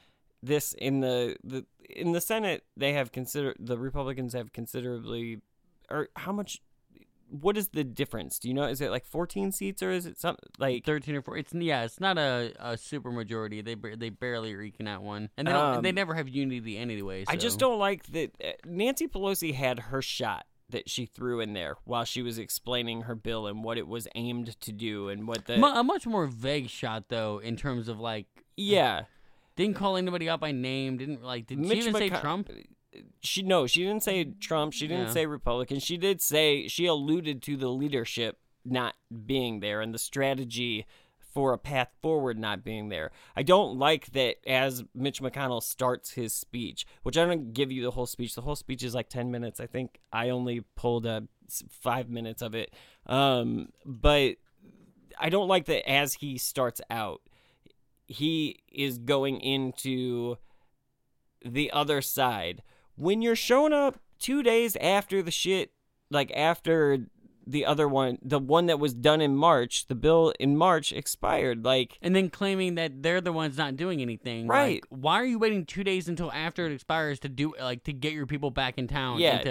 this in the, the in the Senate, they have considered the Republicans have considerably or how much what is the difference? Do you know? Is it like 14 seats or is it something like 13 or 4 it's yeah it's not a, a super majority they they barely are eking out one and they, don't, Um, they never have unity anyway I just don't like that uh, Nancy Pelosi had her shot that she threw in there while she was explaining her bill and what it was aimed to do and what the a much more vague shot though in terms of like yeah didn't call anybody out by name didn't like did Mitch she even say Trump she no she didn't say Trump she didn't Yeah. say Republican she did say she alluded to the leadership not being there and the strategy for a path forward not being there. I don't like that as Mitch McConnell starts his speech, which I don't give you the whole speech. The whole speech is like 10 minutes. I think I only pulled uh, 5 minutes of it. Um, but I don't like that as he starts out he is going into the other side. When you're showing up two days after the shit, like after the other one, the one that was done in March, the bill in March expired. Like, and then claiming that they're the ones not doing anything Right. like, why are you waiting two days until after it expires to do like to get your people back in town Yeah. and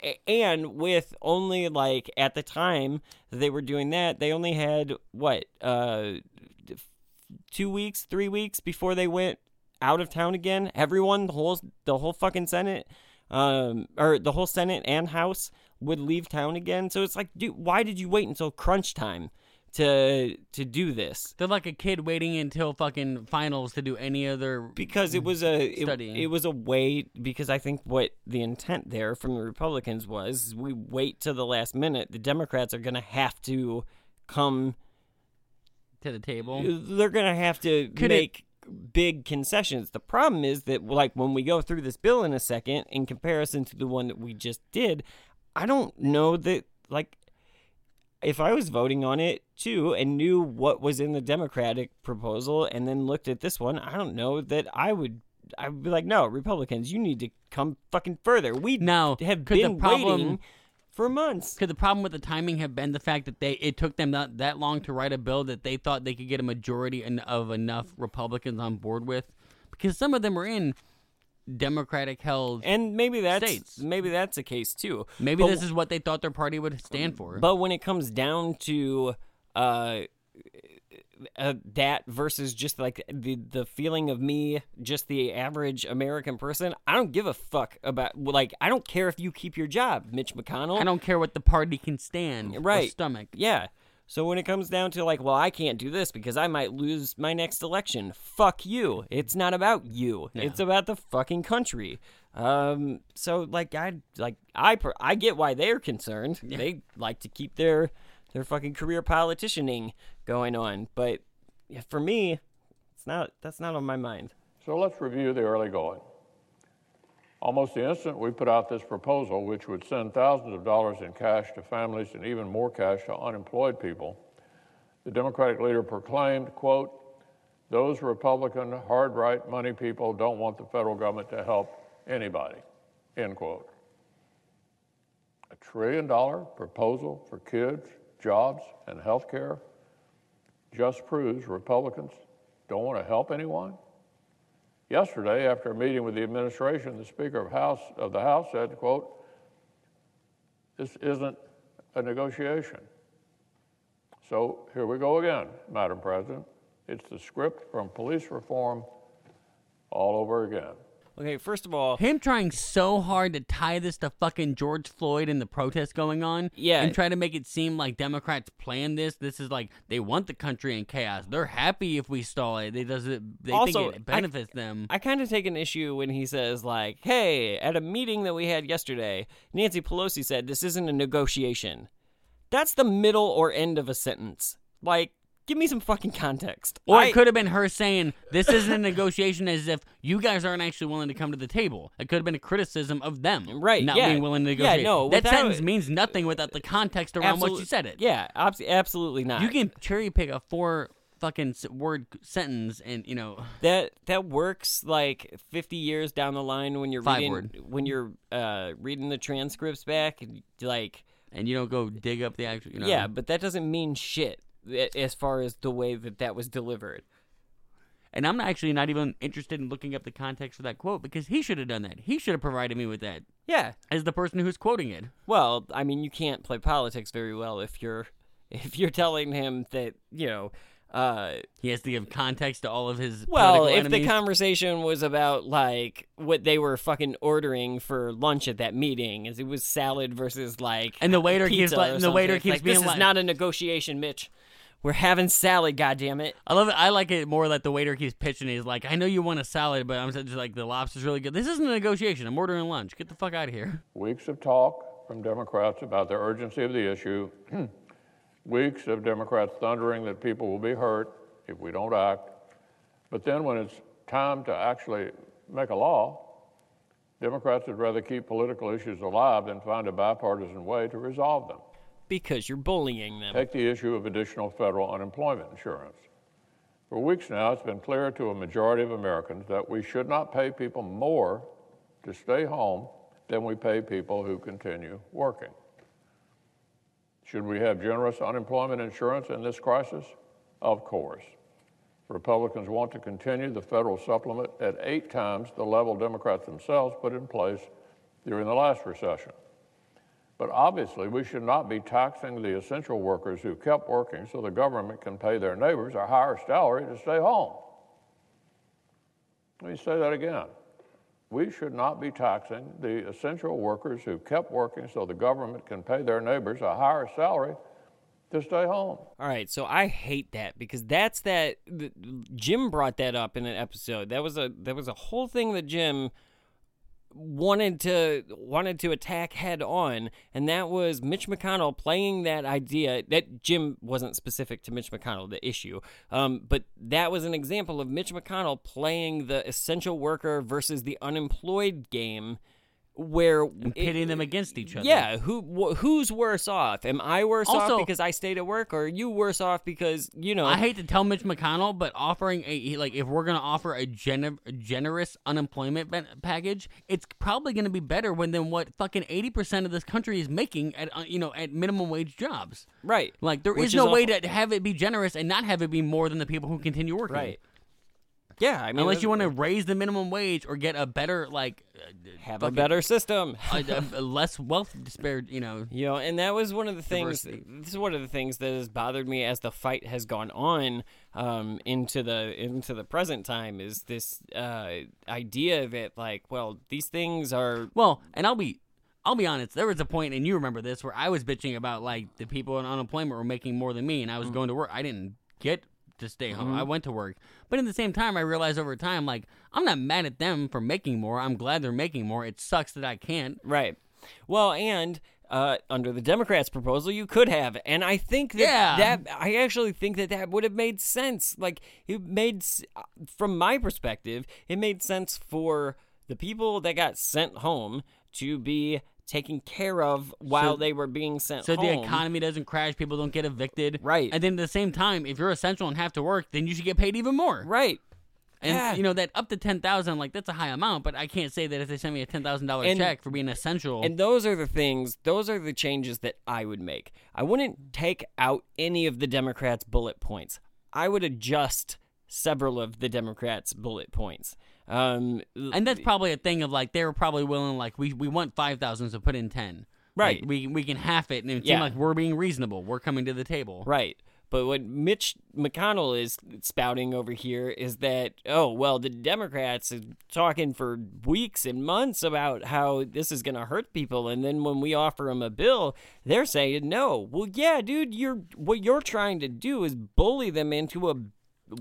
to, and with only like at the time they were doing that, they only had what, uh, two weeks, three weeks before they went out of town again. Everyone, the whole, the whole fucking Senate, um, or the whole Senate and House would leave town again. So it's like, dude, why did you wait until crunch time to to do this? they're like a kid waiting until fucking finals to do any other because it was a it, it was a way because I think what the intent there from the Republicans was we wait to the last minute the Democrats are going to have to come to the table they're going to have to Could make big concessions the problem is that like when we go through this bill in a second in comparison to the one that we just did I don't know that like if I was voting on it too and knew what was in the Democratic proposal and then looked at this one, I don't know that I would. I would be like, no, Republicans, you need to come fucking further. We Now, have been problem- waiting for months. Could the problem with the timing have been the fact that they it took them that, that long to write a bill that they thought they could get a majority of enough Republicans on board with? Because some of them are in Democratic held. And maybe that's States. maybe that's a case too. Maybe But- this is what they thought their party would stand for. But when it comes down to uh, uh, that versus just like the the feeling of me, just the average American person, I don't give a fuck about like I don't care if you keep your job, Mitch McConnell. I don't care what the party can stand Right. stomach. Yeah. So when it comes down to like, well, I can't do this because I might lose my next election. Fuck you. It's not about you. It's about the fucking country. Um. So like, I like I I get why they're concerned. They like to keep their their fucking career politicianing going on, but for me, it's not. That's not on my mind. So let's review the early going. Almost the instant we put out this proposal, which would send thousands of dollars in cash to families and even more cash to unemployed people, the Democratic leader proclaimed, quote, those Republican hard right money people don't want the federal government to help anybody, end quote. A trillion dollar proposal for kids, jobs, and health care just proves Republicans don't want to help anyone? Yesterday, after a meeting with the administration, the Speaker of, House, of the House said, quote, this isn't a negotiation. So here we go again, Madam President. It's the script from police reform all over again. Okay, first of all, Him trying so hard to tie this to fucking George Floyd and the protests going on. Yeah. And try to make it seem like Democrats planned this. This is like they want the country in chaos. They're happy if we stall it. They does it they Also, think it I- benefits them. I kind of take an issue when he says, like, hey, at a meeting that we had yesterday, Nancy Pelosi said this isn't a negotiation. That's the middle or end of a sentence. Like, give me some fucking context. Or I- it could have been her saying, This isn't a negotiation as if you guys aren't actually willing to come to the table. It could have been a criticism of them. Right, Not yeah. being willing to negotiate. Yeah, no, that without- sentence means nothing without the context around what you said it. Yeah, abs- absolutely not. You can cherry pick a four fucking word sentence and, you know, that that works like 50 years down the line when you're reading word. when you're uh, reading the transcripts back, like and you don't go dig up the actual, you know. yeah, but that doesn't mean shit. As far as the way that that was delivered. And I'm actually not even interested in looking up the context for that quote because he should have done that. He should have provided me with that Yeah. as the person who's quoting it. Well, I mean, you can't play politics very well if you're if you're telling him that you know. Uh, He has to give context to all of his. well, if the conversation was about like what they were fucking ordering for lunch at that meeting, is it was salad versus like And the waiter keeps like- the waiter keeps like, being this like- is not a negotiation, Mitch. We're having salad, goddammit. I love it. I like it more that the waiter keeps pitching. He's like, "I know you want a salad, but I'm just like the lobster's really good. This isn't a negotiation. I'm ordering lunch. Get the fuck out of here." Weeks of talk from Democrats about the urgency of the issue. Weeks of Democrats thundering that people will be hurt if we don't act. But then when it's time to actually make a law, Democrats would rather keep political issues alive than find a bipartisan way to resolve them. Because you're bullying them. Take the issue of additional federal unemployment insurance. For weeks now, it's been clear to a majority of Americans that we should not pay people more to stay home than we pay people who continue working. Should we have generous unemployment insurance in this crisis? Of course. Republicans want to continue the federal supplement at eight times the level Democrats themselves put in place during the last recession. But obviously, we should not be taxing the essential workers who kept working so the government can pay their neighbors a higher salary to stay home. Let me say that again. We should not be taxing the essential workers who kept working so the government can pay their neighbors a higher salary to stay home. All right, so I hate that because that's that. th- Jim brought that up in an episode. That was a that was a whole thing that Jim wanted to wanted to attack head on, and that was Mitch McConnell playing that idea. That Jim wasn't specific to Mitch McConnell, the issue, um, but that was an example of Mitch McConnell playing the essential worker versus the unemployed game. Where And pitting them against each other. yeah, who wh- who's worse off? Am I worse Also- off because I stayed at work, or are you worse off because you know? I hate to tell Mitch McConnell, but offering a like if we're gonna offer a, a generous unemployment ben- package, it's probably gonna be better when than what fucking eighty percent of this country is making at uh, you know at minimum wage jobs. right, Like there Which is no a way to have it be generous and not have it be more than the people who continue working. right. Yeah, I mean, Unless you want to raise the minimum wage or get a better like uh, have a better system. a, a- less wealth disparate, you know. You know, and that was one of the things. Diversity. This is one of the things that has bothered me as the fight has gone on um, into the into the present time. Is this uh, idea that like, well, these things are Well, and I'll be I'll be honest, there was a point and you remember this where I was bitching about like the people in unemployment were making more than me and I was going to work. I didn't get to stay home. I went to work. But at the same time I realized over time like I'm not mad at them for making more. I'm glad they're making more. It sucks that I can't. right. Well, and uh, under the Democrats' proposal, you could have, and I think that Yeah. that I actually think that that would have made sense. Like it made, uh, from my perspective, it made sense for the people that got sent home to be taken care of while So- they were being sent So home. the economy doesn't crash, people don't get evicted. Right. And then at the same time, if you're essential and have to work, then you should get paid even more. right. And Yeah. you know that up to ten thousand, like that's a high amount, but I can't say that if they send me a ten thousand dollar check for being essential. And those are the things, those are the changes that I would make. I wouldn't take out any of the Democrats' bullet points. I would adjust several of the Democrats' bullet points. Um, And that's probably a thing of like they were probably willing like we we want five thousand so put in ten. Right. Like, we we can half it and it Yeah. seemed like we're being reasonable. We're coming to the table. right. But what Mitch McConnell is spouting over here is that, oh, well, the Democrats are talking for weeks and months about how this is going to hurt people. And then when we offer them a bill, they're saying no. Well, yeah, dude, you're what you're trying to do is bully them into a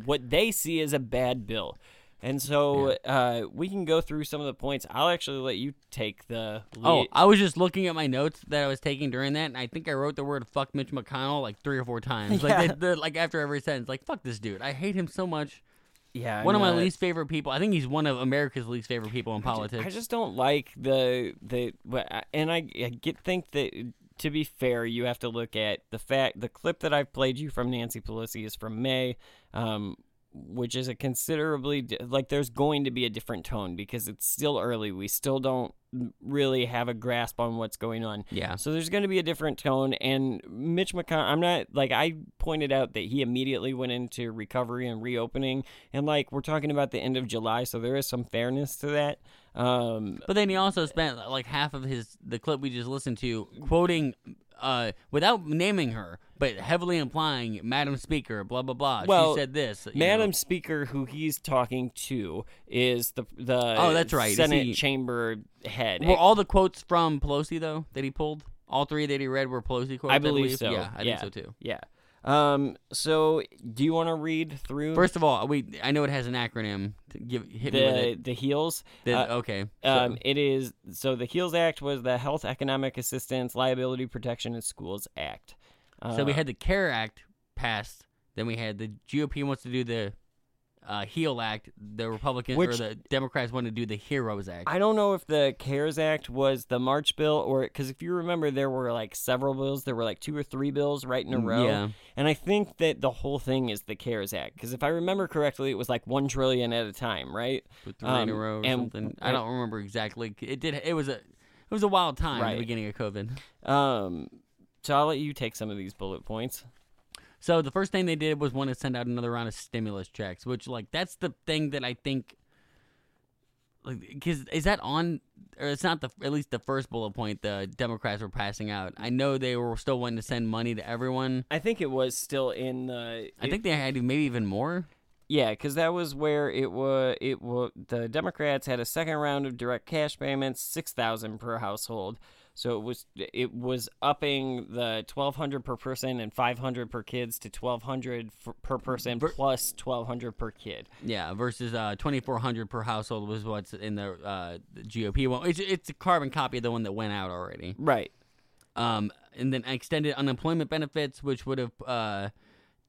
what they see as a bad bill. And so uh, we can go through some of the points. I'll actually let you take the lead. Oh, I was just looking at my notes that I was taking during that, and I think I wrote the word "fuck Mitch McConnell" like three or four times. Like, Yeah. the, the, like after every sentence, like "fuck this dude." I hate him so much. yeah, one of my not- least favorite people. I think he's one of America's least favorite people in politics. I just don't like the the and I, I get think that to be fair, you have to look at the fact the clip that I've played you from Nancy Pelosi is from May, um, which is a considerably like there's going to be a different tone because it's still early. We still don't really have a grasp on what's going on. Yeah. So there's going to be a different tone. And Mitch McConnell, I'm not like I pointed out that he immediately went into recovery and reopening, and like we're talking about the end of July, so there is some fairness to that. Um, But then he also spent like half of his the clip we just listened to quoting uh without naming her, but heavily implying Madam Speaker, blah blah blah. Well, she said this. Madam know. Speaker, who he's talking to, is the the Oh, that's right. Senate he- chamber head. Were all the quotes from Pelosi though that he pulled? All three that he read were Pelosi quotes. I believe so. Yeah, I think so too. Yeah. Um. So, do you want to read through First of all, we I know it has an acronym. To give hit me with the it. the HEALS? The- Uh, okay. so- Um, it is so the HEALS Act was the Health Economic Assistance Liability Protection in Schools Act. Uh, So we had the CARE Act passed. Then we had the GOP wants to do the uh, HEAL Act. The Republicans or the Democrats want to do the HEROES Act. I don't know if the CARES Act was the March bill or because if you remember, there were like several bills. There were like two or three bills right in a Mm, row. yeah. And I think that the whole thing is the CARES Act because if I remember correctly, it was like one trillion at a time, right? Put three in a Um, row or and- something. I don't remember exactly. It did. It was a. It was a wild time at Right. the beginning of COVID. Um, so I'll let you take some of these bullet points. So the first thing they did was want to send out another round of stimulus checks, which like that's the thing that I think. Like, because is that on, or it's not the at least the first bullet point the Democrats were passing out. I know they were still wanting to send money to everyone. I think it was still in the. I think they had maybe even more. Yeah, because that was where it was. It was the Democrats had a second round of direct cash payments, six thousand per household. So it was it was upping the twelve hundred per person and five hundred per kids to twelve hundred per person Ver- plus twelve hundred per kid. Yeah, versus uh, twenty four hundred per household was what's in the, uh, the GOP one. It's, it's a carbon copy of the one that went out already. Right. Um, and then extended unemployment benefits, which would have uh,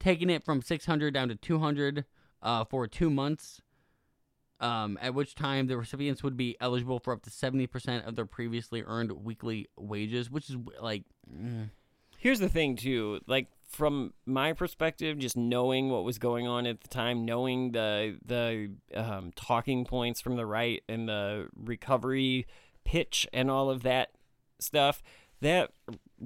taken it from six hundred down to two hundred uh, for two months. Um, at which time the recipients would be eligible for up to seventy percent of their previously earned weekly wages, which is like, mm, Here's the thing too, like from my perspective, just knowing what was going on at the time, knowing the the um, talking points from the right and the recovery pitch and all of that stuff, that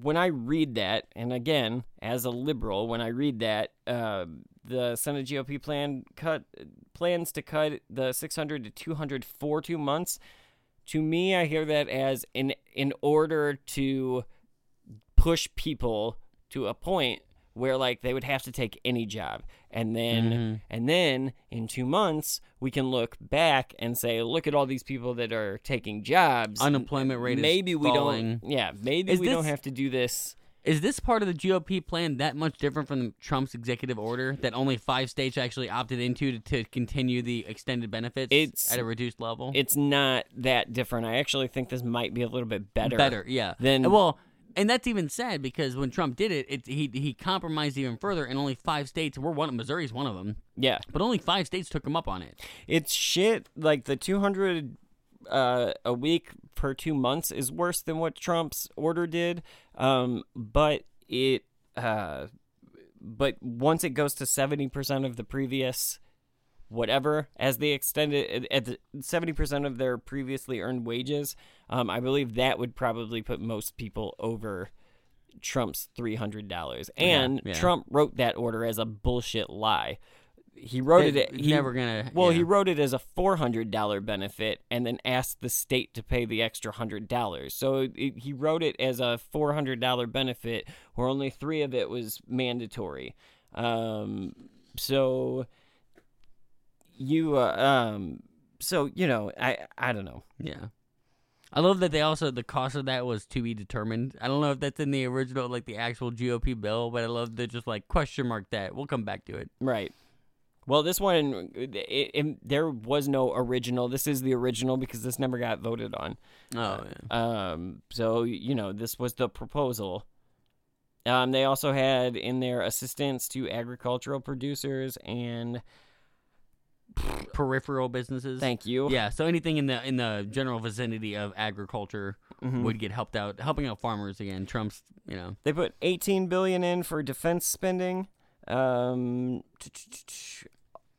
when I read that, and again, as a liberal, when I read that, uh, the Senate GOP plan cut plans to cut the 600 to 200 for two months. To me, I hear that as in in order to push people to a point where like they would have to take any job and then mm-hmm. and then in 2 months we can look back and say look at all these people that are taking jobs unemployment rate maybe is we falling. don't yeah maybe Is we don't have to do this Is this part of the GOP plan that much different from Trump's executive order that only five states actually opted into to, to continue the extended benefits It's- at a reduced level? it's not that different i actually think this might be a little bit better better, yeah. than- well, and that's even sad because when Trump did it, it he he compromised even further, and only five states. We're one. Missouri's one of them, yeah but only five states took him up on it. it's shit like the 200 uh, a week per two months is worse than what trump's order did um, but it uh, but once it goes to 70% of the previous whatever as they extended at the 70% of their previously earned wages um, i believe that would probably put most people over trump's $300 and yeah. trump wrote that order as a bullshit lie he wrote it, It's he never gonna. well, yeah. he wrote it as a four hundred dollar benefit, and then asked the state to pay the extra hundred dollars. So it, he wrote it as a four hundred dollar benefit, where only three of it was mandatory. Um, so you, uh, um, so you know, I I don't know. Yeah. I love that they also the cost of that was to be determined. I don't know if that's in the original like the actual GOP bill, but I love that just like question mark that. We'll come back to it. Right. Well, this one, it, it, there was no original. This is the original because this never got voted on. Oh, yeah. Um, so you know, this was the proposal. Um, they also had in their assistance to agricultural producers and peripheral businesses. thank you. Yeah, so anything in the in the general vicinity of agriculture Mm-hmm. would get helped out, helping out farmers again. Trump's, you know, They put 18 billion in for defense spending. Um,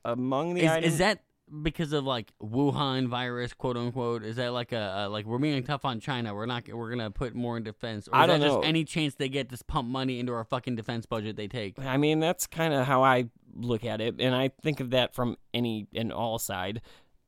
among the is, items, is that because of like Wuhan virus, quote unquote? Is that like a, a like we're being tough on China? We're not. We're gonna put more in defense. Or I don't that know. just any chance they get to pump money into our fucking defense budget they take? I mean, that's kind of how I look at it, and I think of that from any and all side,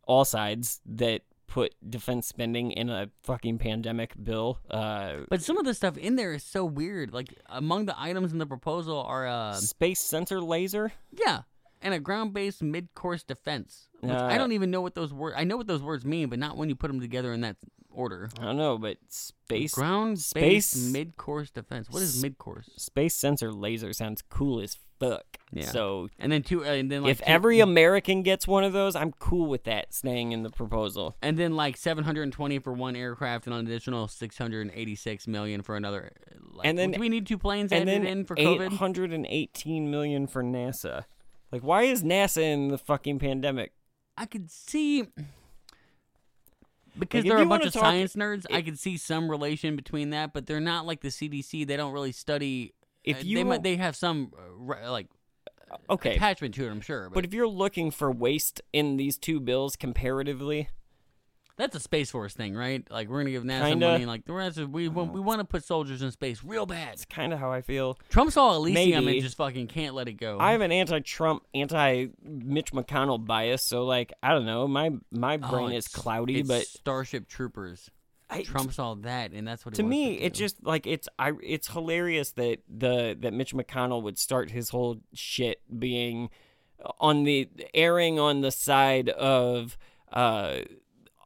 all sides that put defense spending in a fucking pandemic bill. Uh, But some of the stuff in there is so weird. Like among the items in the proposal are uh space sensor laser. yeah, and a ground-based mid-course defense. Which Uh, I don't even know what those words. I know what those words mean, but not when you put them together in that order. I don't know, but space Ground-based space- mid-course defense. What is mid-course? space sensor laser sounds cool as fuck. Yeah. So And then two. Uh, and then like if two- every American gets one of those, I'm cool with that staying in the proposal. and then like 720 for one aircraft and an additional 686 million for another. Like, And then- we need two planes And then in for COVID? hundred and eighteen million for NASA. Like, why is NASA in the fucking pandemic? I could see because Like, they're a bunch of talk- science nerds. I could see some relation between that, but they're not like the CDC. They don't really study. If uh, you they might, they have some uh, like Okay, attachment to it, I'm sure. But, but if you're looking for waste in these two bills comparatively, that's a space force thing, right? Like we're gonna give NASA Kinda. money. Like the rest of we want, we want to put soldiers in space real bad. it's kind of how I feel. Trump saw Elysium Maybe. and just fucking can't let it go. I have an anti-Trump, anti-Mitch McConnell bias, so like I don't know, my my Oh, brain is cloudy, it's but Starship Troopers. I, Trump saw that, and that's what. to me to it just like it's I it's hilarious that the that Mitch McConnell would start his whole shit being on the airing on the side of uh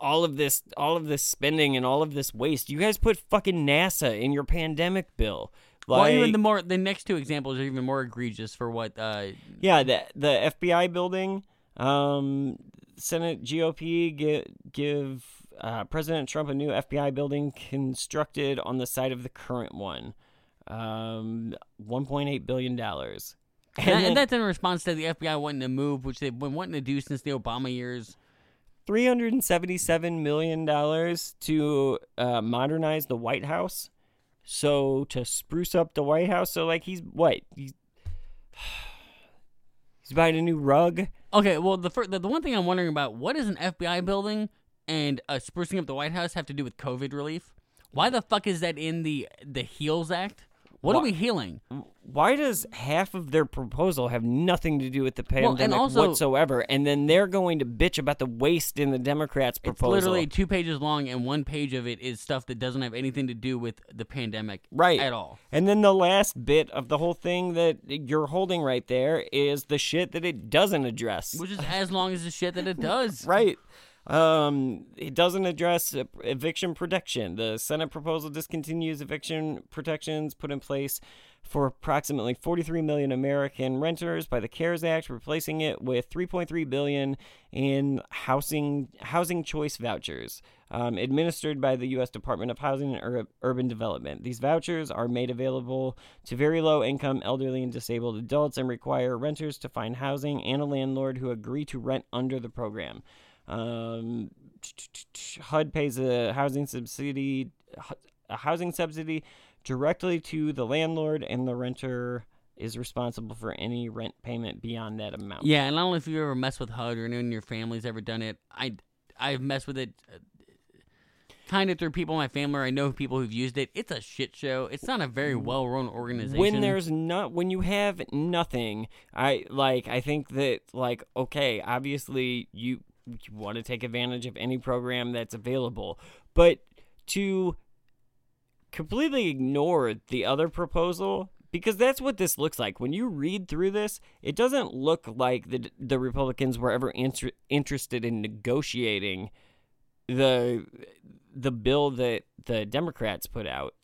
all of this all of this spending and all of this waste. You guys put fucking NASA in your pandemic bill. Like, well, even the more the next two examples are even more egregious for what. Uh, Yeah, the the FBI building, um, Senate GOP give, give uh, President Trump a new FBI building constructed on the site of the current one, um, one point eight billion dollars. and, that- and that's in response to the FBI wanting to move, which they've been wanting to do since the Obama years. Three hundred and seventy-seven million dollars to uh, modernize the White House. So to spruce up the White House, so like he's what he's he's buying a new rug. Okay, well, the, fir- the the one thing I'm wondering about what does an FBI building and uh, sprucing up the White House have to do with COVID relief? Why the fuck is that in the the HEALS Act? What are we healing? why does half of their proposal have nothing to do with the Well, and pandemic also- whatsoever and then they're going to bitch about the waste in the democrats proposal. It's literally two pages long, and one page of it is stuff that doesn't have anything to do with the pandemic right at all. and then the last bit of the whole thing that you're holding right there is the shit that it doesn't address Which is as long as the shit that it does. right um it doesn't address eviction protection the senate proposal discontinues eviction protections put in place for approximately 43 million American renters by the CARES Act, replacing it with 3.3 billion in housing housing choice vouchers um, administered by the U.S. Department of Housing and Ur- Urban Development. These vouchers are made available to very low income, elderly, and disabled adults and require renters to find housing and a landlord who agree to rent under the program. Um, HUD pays a housing subsidy, a housing subsidy directly to the landlord, and the renter is responsible for any rent payment beyond that amount. Yeah, and I don't know if you ever messed with HUD or anyone in your family's ever done it. I I've messed with it uh, kind of through people in my family. Or I know people who've used it. It's a shit show. It's not a very well run organization. when there's not when you have nothing i like i think that like okay obviously you, you want to take advantage of any program that's available. But to completely ignore the other proposal because that's what this looks like. When you read through this it doesn't look like the the republicans were ever inter- interested in negotiating the the bill that the democrats put out.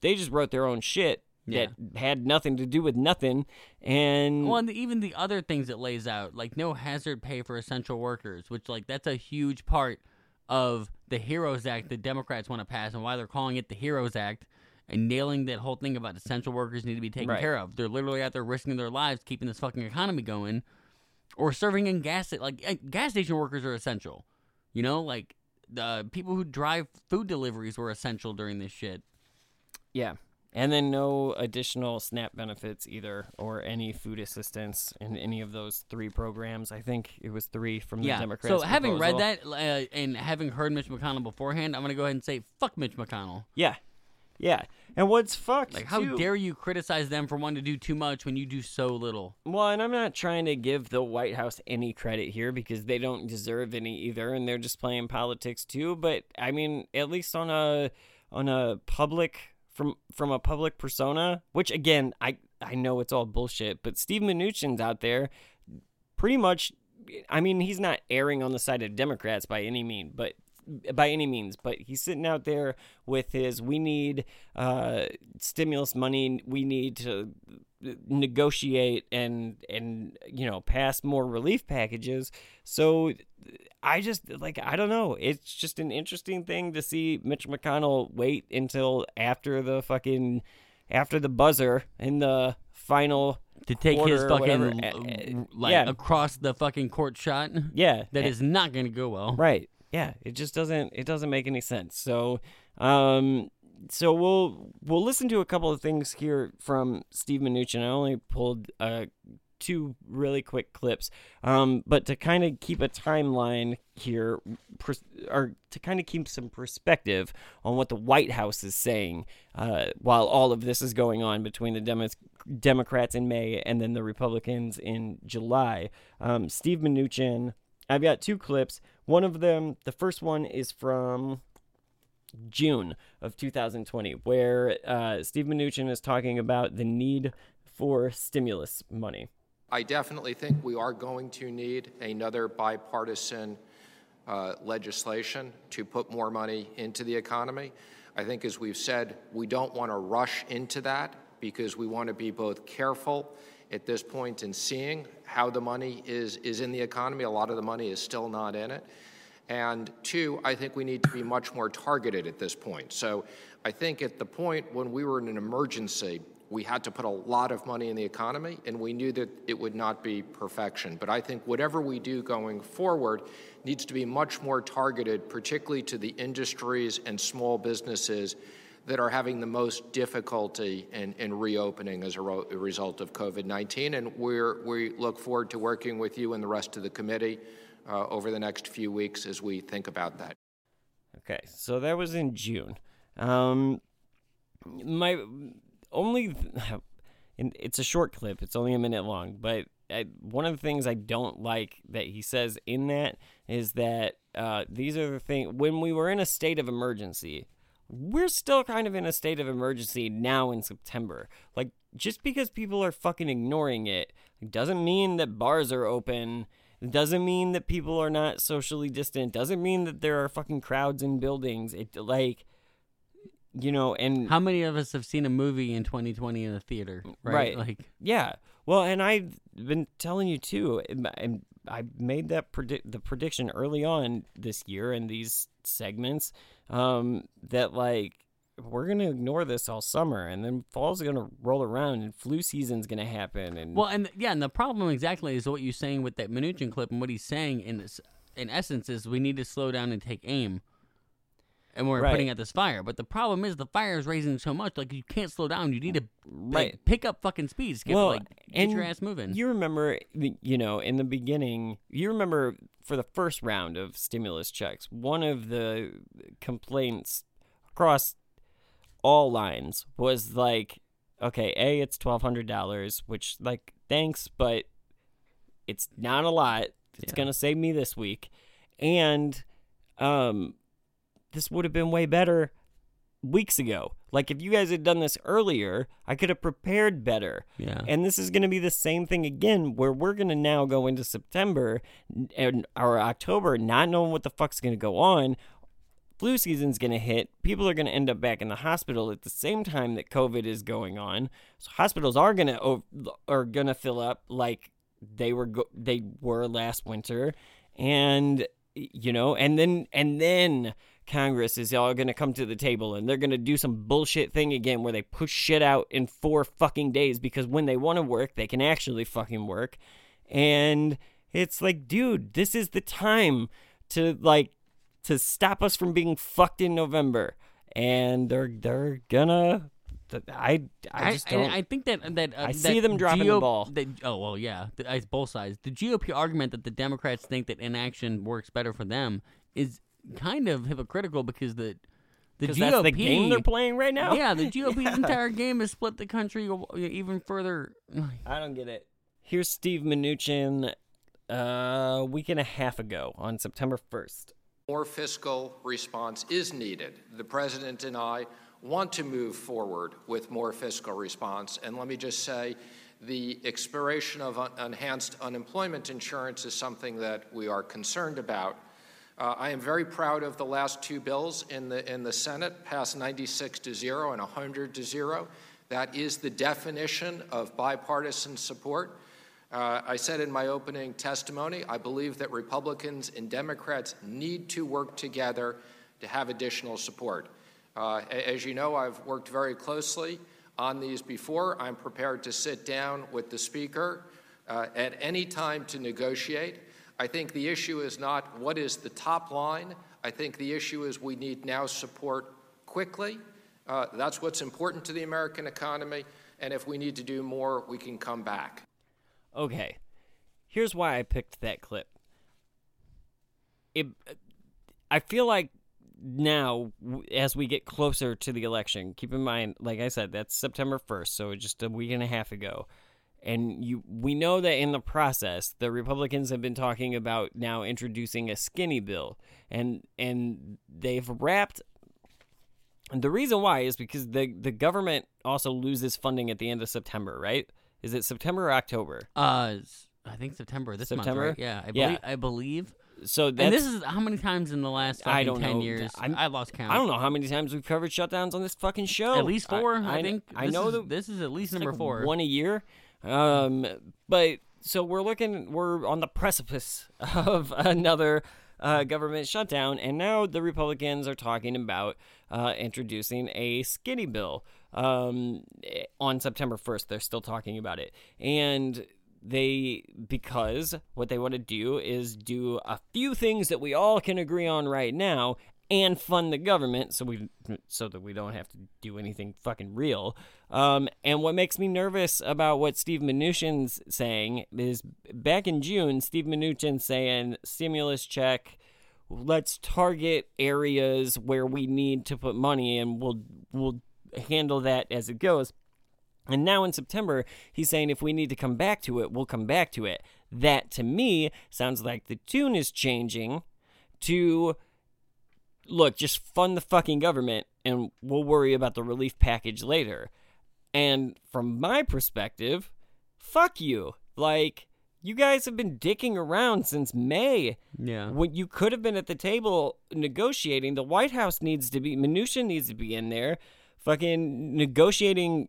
They just wrote their own shit that had nothing to do with nothing and Well, and even the other things it lays out, like no hazard pay for essential workers, which like that's a huge part of the Heroes Act the Democrats want to pass, and why they're calling it the Heroes Act, and nailing that whole thing about essential workers need to be taken Right. care of. They're literally out there risking their lives keeping this fucking economy going, or serving in gas like uh, gas station workers are essential. You know, like the people who drive food deliveries were essential during this shit. yeah and then no additional SNAP benefits either, or any food assistance in any of those three programs. I think it was three from the yeah. Democrats. So having read that uh, and having heard Mitch McConnell beforehand, I'm gonna go ahead and say fuck Mitch McConnell. yeah, yeah. And what's fucked? Like, how too- dare you criticize them for wanting to do too much when you do so little? Well, and I'm not trying to give the White House any credit here because they don't deserve any either, and they're just playing politics too. But I mean, at least on a on a public from from a public persona, which again, I I know it's all bullshit, but Steve Mnuchin's out there, pretty much. I mean, he's not erring on the side of Democrats by any mean, but by any means, but he's sitting out there with his we need uh, stimulus money, we need to negotiate and and you know pass more relief packages. So I just like I don't know. It's just an interesting thing to see Mitch McConnell wait until after the fucking after the buzzer in the final To take his fucking whatever. l- Uh, uh, like yeah. across the fucking court shot. yeah That is not gonna go well. Right. Yeah. It just doesn't it doesn't make any sense. So um so we'll we'll listen to a couple of things here from Steve Mnuchin. I only pulled uh two really quick clips. Um but to kind of keep a timeline here pers- or to kind of keep some perspective on what the White House is saying uh while all of this is going on between the Demo- Democrats in May and then the Republicans in July. Um Steve Mnuchin I've got two clips. One of them, the first one is from June of 2020, where uh, Steve Mnuchin is talking about the need for stimulus money. I definitely think we are going to need another bipartisan uh, legislation to put more money into the economy. I think, as we've said, we don't want to rush into that because we want to be both careful at this point in seeing how the money is, is in the economy. A lot of the money is still not in it. And two, I think we need to be much more targeted at this point. So I think at the point when we were in an emergency, we had to put a lot of money in the economy, and we knew that it would not be perfection. But I think whatever we do going forward needs to be much more targeted, particularly to the industries and small businesses that are having the most difficulty in, in reopening as a, result of COVID 19. And we're, we look forward to working with you and the rest of the committee uh, over the next few weeks as we think about that. Okay, so that was in June. Um, my only, it's a short clip. It's only a minute long, but I, one of the things I don't like that he says in that is that uh, these are the things when we were in a state of emergency. We're still kind of in a state of emergency now in September. Like, just because people are fucking ignoring it doesn't mean that bars are open. It doesn't mean that people are not socially distant. Doesn't mean that there are fucking crowds in buildings. It like, you know, and How many of us have seen a movie in 2020 in a theater? Right. Right. Like, yeah. Well, and I've been telling you too, and- I made that predict the prediction early on this year in these segments um, that like we're gonna ignore this all summer, and then fall's gonna roll around, and flu season's gonna happen, and well, and yeah, and the problem exactly is what you're saying with that Mnuchin clip, and what he's saying in this, in essence, is we need to slow down and take aim. And we're Right. putting out this fire, but the problem is the fire is raising so much, like you can't slow down. You need to like, Right. pick up fucking speed. Skip, well, like get and your ass moving. You remember, you know, in the beginning, you remember for the first round of stimulus checks, one of the complaints across all lines was like, okay, a it's twelve hundred dollars, which like thanks, but it's not a lot. It's Yeah. gonna save me this week, and um, this would have been way better weeks ago. Like if you guys had done this earlier, I could have prepared better. Yeah. And this is going to be the same thing again, where we're going to now go into September and or October, not knowing what the fuck's going to go on. Flu season's going to hit. People are going to end up back in the hospital at the same time that COVID is going on. So hospitals are going to are going to fill up like they were they were last winter, and you know, and then and then Congress is all going to come to the table and they're going to do some bullshit thing again where they push shit out in four fucking days because when they want to work, they can actually fucking work. And it's like, dude, this is the time to like to stop us from being fucked in November. And they're they're gonna I I just don't. I think that that uh, I that see them dropping the ball. that- oh well, yeah, the, it's both sides. The GOP argument that the Democrats think that inaction works better for them is kind of hypocritical because the the GOP that's the game they're playing right now. Yeah, the GOP's entire game has split the country even further. I don't get it. Here's Steve Mnuchin uh, a week and a half ago on September 1st. More fiscal response is needed. The president and I want to move forward with more fiscal response. And let me just say, the expiration of un- enhanced unemployment insurance is something that we are concerned about. Uh, I am very proud of the last two bills in the in the Senate, passed 96 to zero and 100 to zero. That is the definition of bipartisan support. Uh, I said in my opening testimony, I believe that Republicans and Democrats need to work together to have additional support. Uh, as you know, I've worked very closely on these before. I'm prepared to sit down with the Speaker uh, at any time to negotiate. I think the issue is not what is the top line. I think the issue is we need now support quickly. Uh, that's what's important to the American economy. And if we need to do more, we can come back. Okay, here's why I picked that clip. It, I feel like now, as we get closer to the election, keep in mind, like I said, that's September 1st, so just a week and a half ago. And you, we know that in the process, the Republicans have been talking about now introducing a skinny bill, and and they've wrapped and the reason why is because the the government also loses funding at the end of September, right? Is it September or October? Uh, I think September this September? month, right? Yeah, I Yeah. believe. I believe. So and this is how many times in the last fucking I don't ten know. years? I'm- I lost count. I don't know how many times we've covered shutdowns on this fucking show. At least four. I, think. I know is, that this is at least number like four. one a year. Um, but so we're looking. We're on the precipice of another uh, government shutdown, and now the Republicans are talking about uh, introducing a skinny bill. Um, on September first, they're still talking about it, and they because what they want to do is do a few things that we all can agree on right now and fund the government so we so that we don't have to do anything fucking real. Um, and what makes me nervous about what Steve Mnuchin's saying is back in June, Steve Mnuchin saying stimulus check, let's target areas where we need to put money and we'll we'll handle that as it goes. And now in September, he's saying if we need to come back to it, we'll come back to it. That to me sounds like the tune is changing to look, just fund the fucking government and we'll worry about the relief package later. And from my perspective, fuck you. Like, you guys have been dicking around since May. Yeah. When you could have been at the table negotiating, the White House needs to be, Mnuchin needs to be in there, fucking negotiating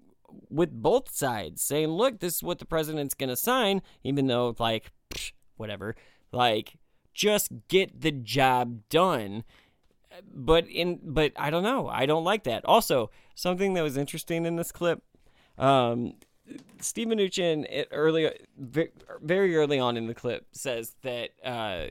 with both sides, saying, look, this is what the president's going to sign, even though, like, psh, whatever. Like, just get the job done. But in, but I don't know. I don't like that. Also, something that was interesting in this clip, um, Steve Mnuchin early, very early on in the clip says that. Uh,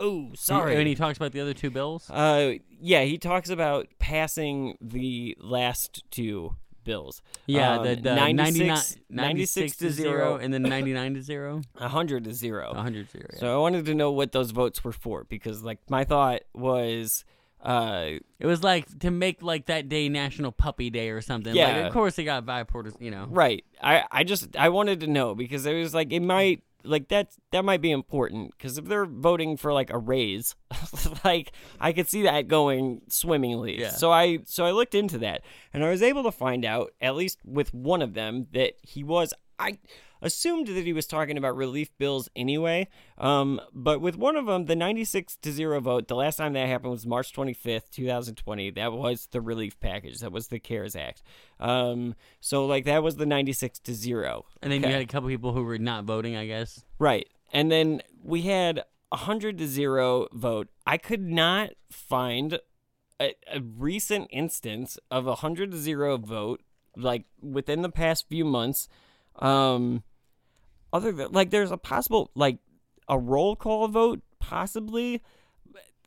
oh, sorry. And he talks about the other two bills. Uh, yeah, he talks about passing the last two bills. Yeah, Um, the, the 96, 96, 96 to 0, and then 99 to 0. 100 to 0. 100 to 0. Yeah. So I wanted to know what those votes were for because, like, my thought was. Uh, it was like to make like that day National Puppy Day or something. Yeah. Like, of course they got bipartisan, you know. Right. I I just I wanted to know because it was like it might like that that might be important because if they're voting for like a raise, like I could see that going swimmingly. Yeah. So I so I looked into that and I was able to find out at least with one of them that he was I assumed that he was talking about relief bills anyway. Um, but with one of them, the 96 to 0 vote, the last time that happened was March 25th, 2020. That was the relief package. That was the CARES Act. Um, so like that was the 96 to 0. And then Okay. you had a couple people who were not voting, I guess. Right. And then we had a 100 to 0 vote. I could not find a, a recent instance of a 100 to 0 vote like within the past few months um other than like there's a possible like a roll call vote possibly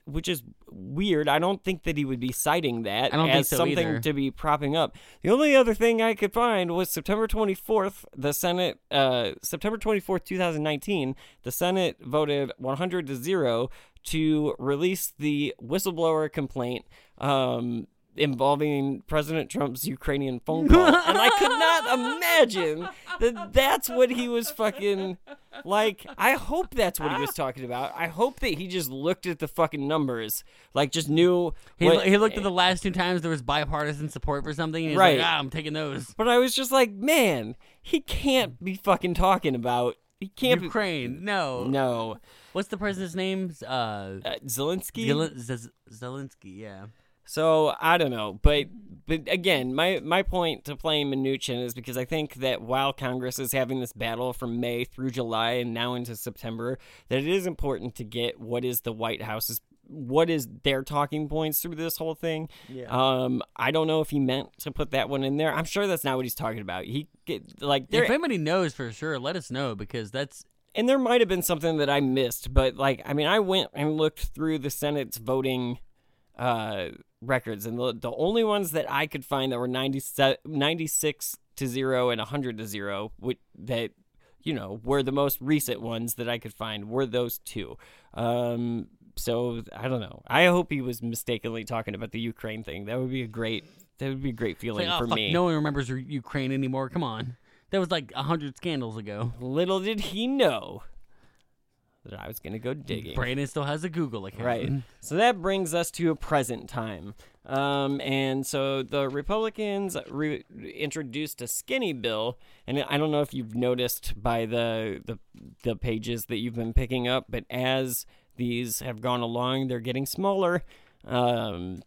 which is weird. I don't think that he would be citing that I don't think as so something either. to be propping up. The only other thing I could find was September 24th, the Senate, uh, September 24th, 2019, the Senate voted 100 to 0 to release the whistleblower complaint um, involving President Trump's Ukrainian phone call. and I could not imagine that that's what he was fucking like. I hope that's what he was talking about. I hope that he just looked at the fucking numbers, like just knew. He, what- he looked at the last two times there was bipartisan support for something, and he's Right. like, ah, I'm taking those. But I was just like, man, he can't be fucking talking about. He can't Ukraine, no. be. No. What's the president's name? Uh, Uh, Zelensky? Zelen- Z- Zelensky, yeah. So I don't know, but but again, my my point to playing Mnuchin is because I think that while Congress is having this battle from May through July and now into September, that it is important to get what is the White House's what is their talking points through this whole thing. Yeah. Um, I don't know if he meant to put that one in there. I'm sure that's not what he's talking about. He like If anybody knows for sure, let us know because that's and there might have been something that I missed, but like I mean, I went and looked through the Senate's voting uh, records, and the the only ones that I could find that were 90, 96 to zero and hundred to zero, which that you know were the most recent ones that I could find were those two. Um, so I don't know. I hope he was mistakenly talking about the Ukraine thing. That would be a great. That would be a great feeling like, oh, for fuck, me. no one remembers Ukraine anymore. Come on. That was like a hundred scandals ago. Little did he know that I was going to go digging. Brandon still has a Google account. Right. So that brings us to a present time. Um, and so the Republicans re- introduced a skinny bill, and I don't know if you've noticed by the, the the pages that you've been picking up, but as these have gone along, they're getting smaller. Um,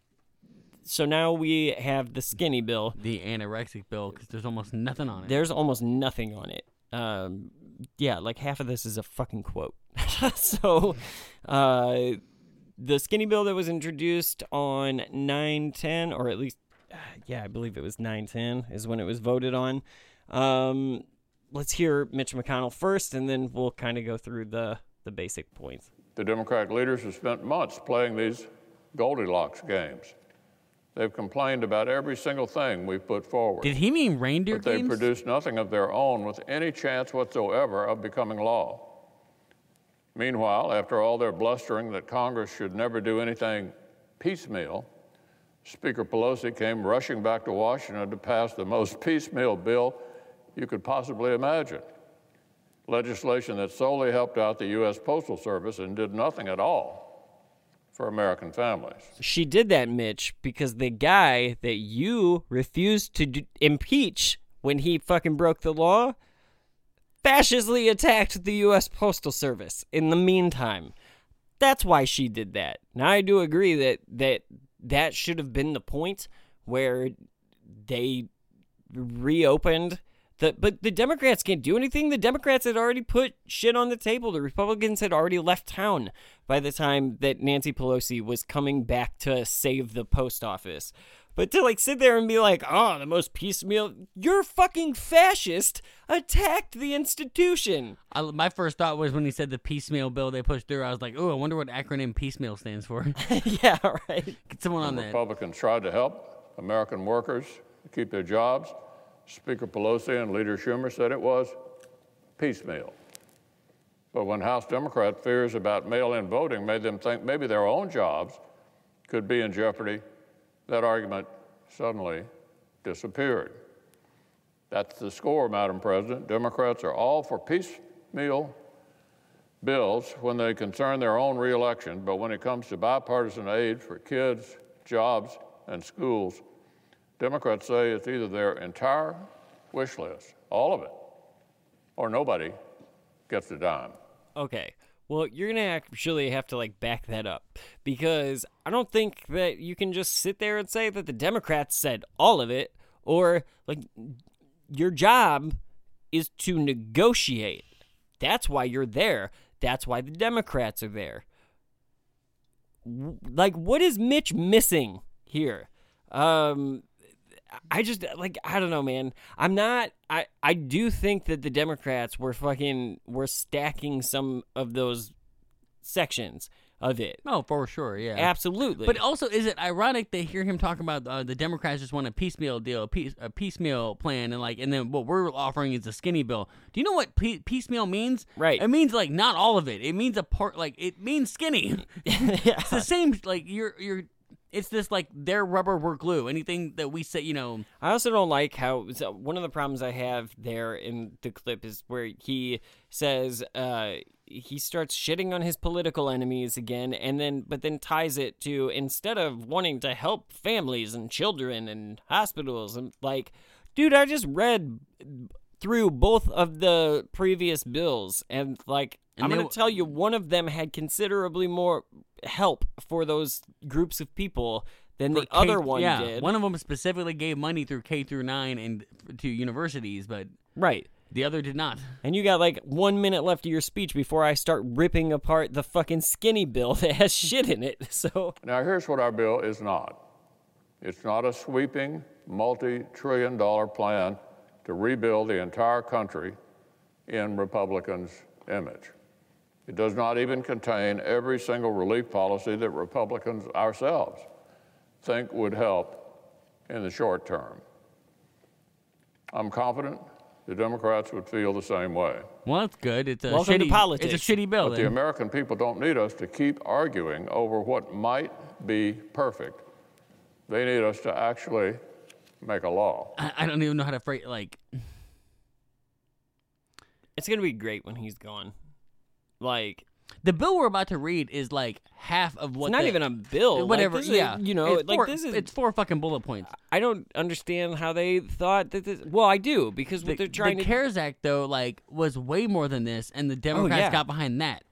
so now we have the skinny bill. The anorexic bill because there's almost nothing on it. There's almost nothing on it. Um, yeah, like half of this is a fucking quote. so, uh, the skinny bill that was introduced on 910, or at least, yeah, I believe it was 910 is when it was voted on. Um, let's hear Mitch McConnell first, and then we'll kind of go through the, the basic points. The Democratic leaders have spent months playing these Goldilocks games. They've complained about every single thing we've put forward. Did he mean reindeer but they games? produced nothing of their own with any chance whatsoever of becoming law. Meanwhile, after all their blustering that Congress should never do anything piecemeal, Speaker Pelosi came rushing back to Washington to pass the most piecemeal bill you could possibly imagine. Legislation that solely helped out the U.S. Postal Service and did nothing at all for American families. She did that, Mitch, because the guy that you refused to d- impeach when he fucking broke the law fascistly attacked the U.S. Postal Service in the meantime. That's why she did that. Now, I do agree that that, that should have been the point where they reopened the but the Democrats can't do anything. The Democrats had already put shit on the table. The Republicans had already left town by the time that Nancy Pelosi was coming back to save the post office. But to like sit there and be like, "Oh, the most piecemeal," you're fucking fascist. Attacked the institution. I, my first thought was when he said the piecemeal bill they pushed through. I was like, oh, I wonder what acronym piecemeal stands for. yeah, right. Get someone on that. Republicans tried to help American workers keep their jobs. Speaker Pelosi and Leader Schumer said it was piecemeal. But when House Democrat fears about mail in voting made them think maybe their own jobs could be in jeopardy, that argument suddenly disappeared. That's the score, Madam President. Democrats are all for piecemeal bills when they concern their own reelection, but when it comes to bipartisan aid for kids, jobs, and schools, Democrats say it's either their entire wish list, all of it, or nobody gets a dime. Okay. Well, you're gonna actually have to like back that up because I don't think that you can just sit there and say that the Democrats said all of it, or like your job is to negotiate. That's why you're there. That's why the Democrats are there. Like, what is Mitch missing here? Um, I just like I don't know, man. I'm not. I I do think that the Democrats were fucking were stacking some of those sections. of it. Oh, for sure, yeah. Absolutely. But also, is it ironic they hear him talk about uh, the Democrats just want a piecemeal deal, a, piece, a piecemeal plan, and like, and then what we're offering is a skinny bill. Do you know what pe- piecemeal means? Right. It means like not all of it. It means a part. Like it means skinny. yeah. it's the same. Like you're you're. It's this like their rubber, we're glue. Anything that we say, you know. I also don't like how so one of the problems I have there in the clip is where he says uh, he starts shitting on his political enemies again, and then but then ties it to instead of wanting to help families and children and hospitals and like, dude, I just read through both of the previous bills and like. And I'm going to tell you, one of them had considerably more help for those groups of people than the K- other one yeah, did. One of them specifically gave money through K through nine and to universities, but right. the other did not. And you got like one minute left of your speech before I start ripping apart the fucking skinny bill that has shit in it. So, Now, here's what our bill is not it's not a sweeping, multi trillion dollar plan to rebuild the entire country in Republicans' image. It does not even contain every single relief policy that Republicans ourselves think would help in the short term. I'm confident the Democrats would feel the same way. Well, that's good. It's a Welcome to shitty. politics. It's a shitty bill. But the. American people don't need us to keep arguing over what might be perfect. They need us to actually make a law. I, I don't even know how to phrase like. it's going to be great when he's gone. Like, The bill we're about to read is like half of what. it's not the- even a bill. Like, Whatever. is- yeah. you know, it's like four, this is. It's four fucking bullet points. I don't understand how they thought that this. Well, I do because The, what they're trying the to. Oh, CARES Act though, like, was way more than this, and the Democrats oh, yeah. got behind that.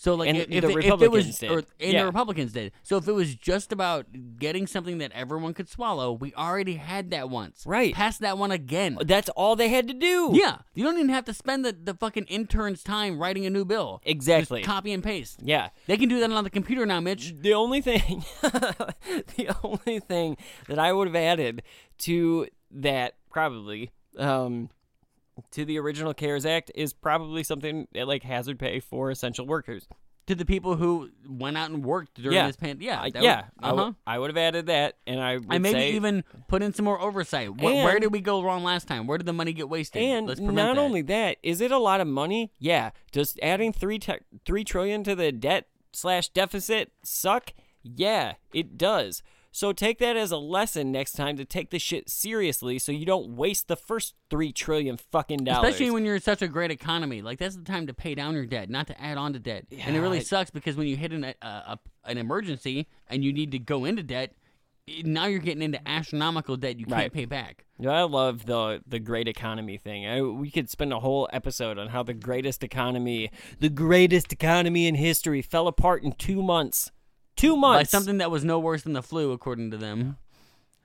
So like, And if, the if, it- if it was, did. or, and Yeah. the Republicans did. So if it was just about getting something that everyone could swallow, we already had that once. Right. Pass that one again. That's all they had to do. Yeah, you don't even have to spend the, the fucking intern's time writing a new bill. Exactly. Just copy and paste. Yeah. They can do that on the computer now, Mitch. The only thing, the only thing that I would have added to that probably um, to the original CARES Act is probably something like hazard pay for essential workers. To the people who went out and worked during Yeah. this pandemic. Yeah, I- that yeah, I uh would- huh. I would have added that, and I would And maybe say, even put in some more oversight. Wh- where did we go wrong last time? Where did the money get wasted? And not that. only that, is it a lot of money? Yeah. Does adding three te- three trillion to the debt slash deficit suck? Yeah, it does. So take that as a lesson next time to take the shit seriously, so you don't waste the first three trillion fucking dollars. Especially when you're in such a great economy, like that's the time to pay down your debt, not to add on to debt. and it really I- sucks because when you hit an, a, a, an emergency and you need to go into debt, now you're getting into astronomical debt you can't Right. pay back. Yeah, I love the the great economy thing. I, we could spend a whole episode on how the greatest economy, the greatest economy in history, fell apart in two months. Two By months. something that was no worse than the flu, according to them.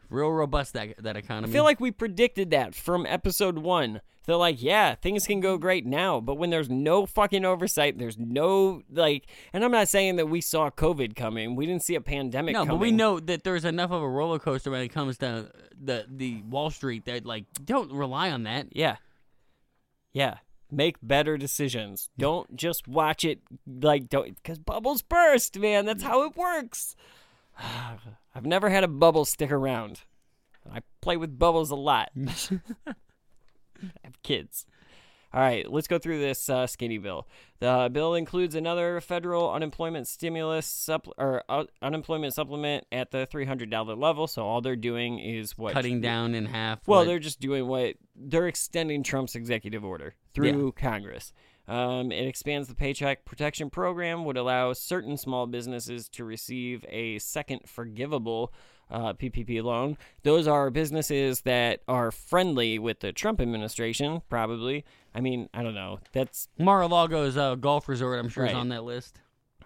Real robust that that economy. I feel like we predicted that from episode one. They're like, yeah, things can go great now, but when there's no fucking oversight, there's no like. And I'm not saying that we saw COVID coming. We didn't see a pandemic. no, coming. but we know that there's enough of a roller coaster when it comes to the the Wall Street that like don't rely on that. Yeah. Yeah. Make better decisions. Don't just watch it like don't because bubbles burst, man. That's how it works. I've never had a bubble stick around. I play with bubbles a lot. I have kids. All right, let's go through this uh, skinny bill. The bill includes another federal unemployment stimulus supp- or uh, unemployment supplement at the three hundred dollar level. So all they're doing is what Cutting down in half. well, what- they're just doing what they're extending Trump's executive order through Congress. Um, it expands the Paycheck Protection Program, would allow certain small businesses to receive a second forgivable uh, PPP loan. Those are businesses that are friendly with the Trump administration, probably. I mean, I don't know. That's Mar-a-Lago's uh, golf resort. I'm sure is on that list.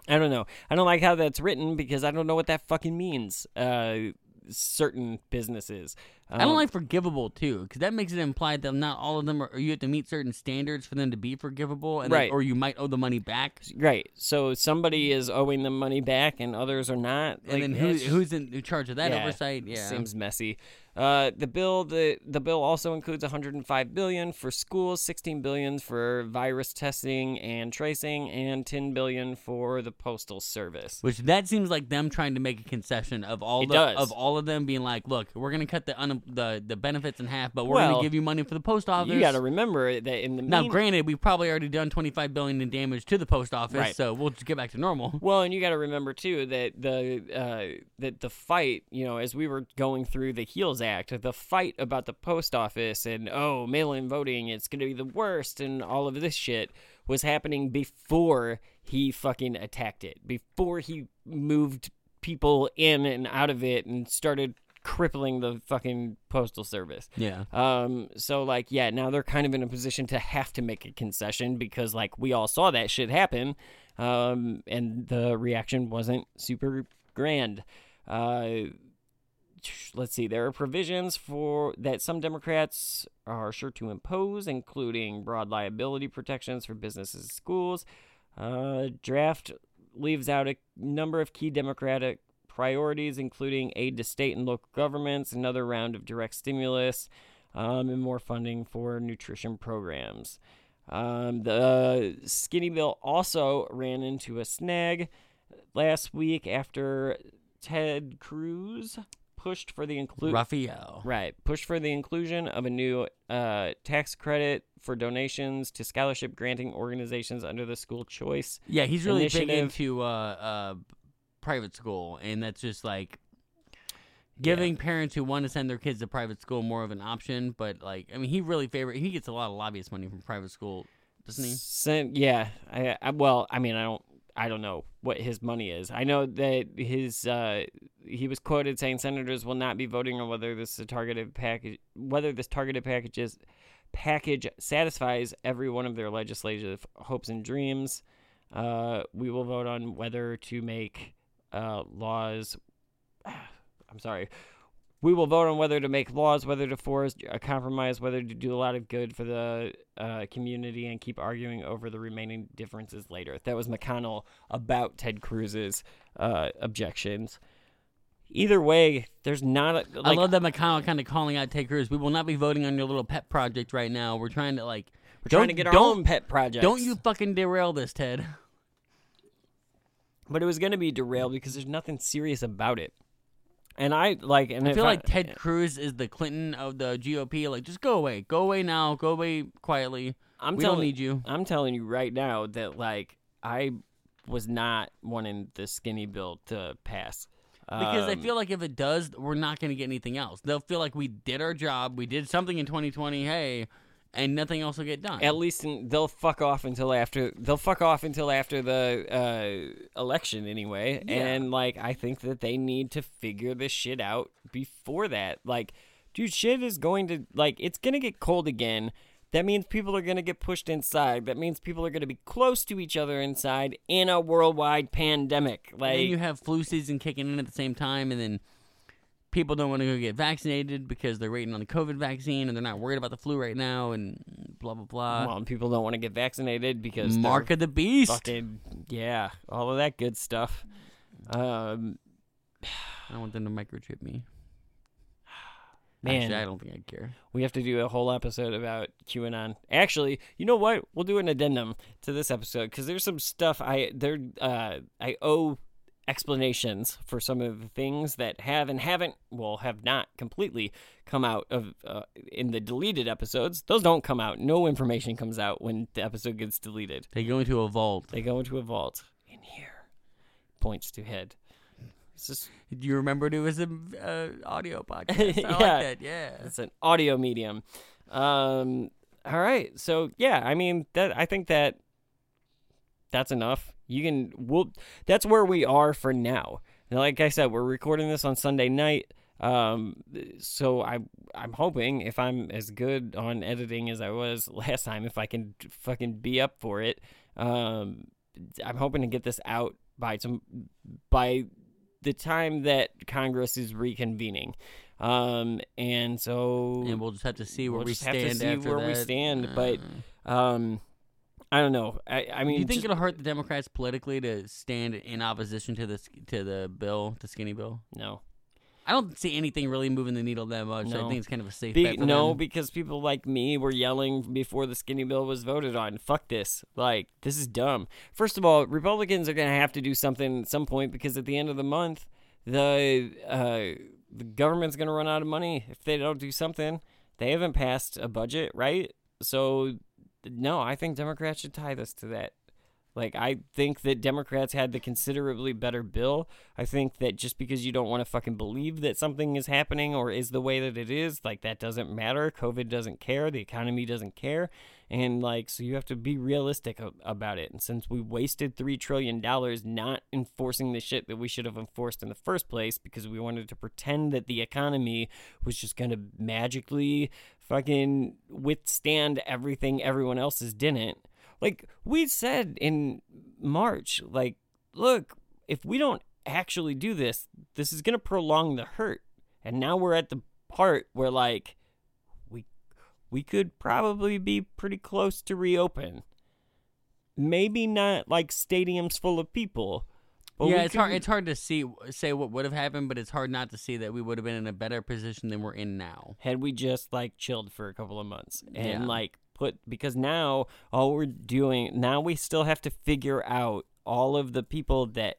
I don't know. I don't like how that's written because I don't know what that fucking means. Uh, certain businesses. I don't Um, like forgivable too, because that makes it implied that not all of them are. You have to meet certain standards for them to be forgivable, and Right. or you might owe the money back. Right. So somebody is owing them money back, and others are not. And then who, who's in, charge of that yeah, oversight? Yeah, seems messy. Uh, the bill the the bill also includes 105 billion for schools, 16 billion for virus testing and tracing, and 10 billion for the postal service. Which that seems like them trying to make a concession of all the of all of them being like, look, we're gonna cut the un, the the benefits in half, but we're Well, gonna give you money for the post office. You got to remember that in the now, mean- granted, we've probably already done 25 billion in damage to the post office, Right. so we'll just get back to normal. Well, and you got to remember too that the uh, that the fight, you know, as we were going through the HEALS Act, the fight about the post office and oh, mail-in voting, it's going to be the worst, and all of this shit was happening before he fucking attacked it, before he moved people in and out of it and started crippling the fucking postal service. Yeah. Um, so like, yeah, now they're kind of in a position to have to make a concession because like we all saw that shit happen, um, and the reaction wasn't super grand. Uh, let's see, there are provisions for that some Democrats are sure to impose, including broad liability protections for businesses schools. Uh, draft leaves out a number of key Democratic priorities, including aid to state and local governments, another round of direct stimulus, um, and more funding for nutrition programs. Um, the skinny bill also ran into a snag last week after Ted Cruz pushed for the inclusion. Rafael. Right. Push for the inclusion of a new uh, tax credit for donations to scholarship granting organizations under the school choice. Yeah, he's really big into uh, uh, private school, and that's just like giving parents who want to send their kids to private school more of an option. But like, I mean, he really favor. He gets a lot of lobbyist money from private school, doesn't he? Sen- yeah. I, I, well, I mean, I don't. I don't know what his money is. I know that his uh, he was quoted saying senators will not be voting on whether this is a targeted package, whether this targeted packages package satisfies every one of their legislative hopes and dreams. Uh, we will vote on whether to make uh, laws. I'm sorry. We will vote on whether to make laws, whether to force a compromise, whether to do a lot of good for the uh, community, and keep arguing over the remaining differences later. That was McConnell about Ted Cruz's uh, objections. Either way, there's not a. I Like, love that McConnell kind of calling out Ted Cruz. We will not be voting on your little pet project right now. We're trying to like. we're trying to get our own pet project. Don't you fucking derail this, Ted. But it was going to be derailed because there's nothing serious about it. And I like, and I feel like Ted Cruz is the Clinton of the GOP. Like, just go away, go away now, go away quietly. I'm we telling don't need you. I'm telling you right now that like I was not wanting the skinny bill to pass Because I Um, feel like if it does, we're not going to get anything else. They'll feel like we did our job, we did something in 2020, hey, and nothing else will get done. at least in, they'll fuck off until after they'll fuck off until after the uh, election anyway. Yeah. And like I think that they need to figure this shit out before that. Like, dude, shit is going to like it's gonna get cold again. That means people are gonna get pushed inside. That means people are gonna be close to each other inside in a worldwide pandemic. and Like, then you have flu season kicking in at the same time, and then people don't want to go get vaccinated because they're waiting on the COVID vaccine and they're not worried about the flu right now, and blah blah blah. well, and people don't want to get vaccinated because Mark of the beast. fucking yeah, all of that good stuff. Um, I don't want them to microchip me. Man. Actually, I don't think I'd care. We have to do a whole episode about QAnon. Actually, you know what? We'll do an addendum to this episode because there's some stuff I there uh, I owe explanations for some of the things that have and haven't well have not completely come out of uh, in the deleted episodes. Those don't come out. No information comes out when the episode gets deleted. They go into a vault. They go into a vault in here. Points to head. Just Do you remember it was an uh, audio podcast? I Yeah. like that. Yeah. it's an audio medium. Um, all right, so yeah, I mean that I think that that's enough. You can we'll that's where we are for now. Now, like I said, we're recording this on Sunday night. Um, so I I'm hoping if I'm as good on editing as I was last time, if I can fucking be up for it, um, I'm hoping to get this out by some by the time that Congress is reconvening. Um, and so and we'll just have to see where we'll we just have to stand see after where we that. stand. But Uh, um, I don't know. I I mean, do you think just- it'll hurt the Democrats politically to stand in opposition to this to the bill, the skinny bill? no. I don't see anything really moving the needle that much. I think it's kind of a safe Be, bet for no, them. because people like me were yelling before the skinny bill was voted on. Fuck this. Like, this is dumb. First of all, Republicans are going to have to do something at some point because at the end of the month, the uh, the government's going to run out of money if they don't do something. They haven't passed a budget, right? So, no, I think Democrats should tie this to that. Like, I think that Democrats had the considerably better bill. I think that just because you don't want to fucking believe that something is happening or is the way that it is, like, that doesn't matter. COVID doesn't care. The economy doesn't care. And, like, so you have to be realistic about it. And since we wasted $3 trillion not enforcing the shit that we should have enforced in the first place because we wanted to pretend that the economy was just going to magically fucking withstand everything everyone else's didn't like we said in March, like, look, if we don't actually do this, this is gonna prolong the hurt. And now we're at the part where like we we could probably be pretty close to reopen. Maybe not like stadiums full of people. But yeah, we it's hard. It's hard to see say what would have happened, but it's hard not to see that we would have been in a better position than we're in now. had we just like chilled for a couple of months and Yeah. like put because now all we're doing now we still have to figure out all of the people that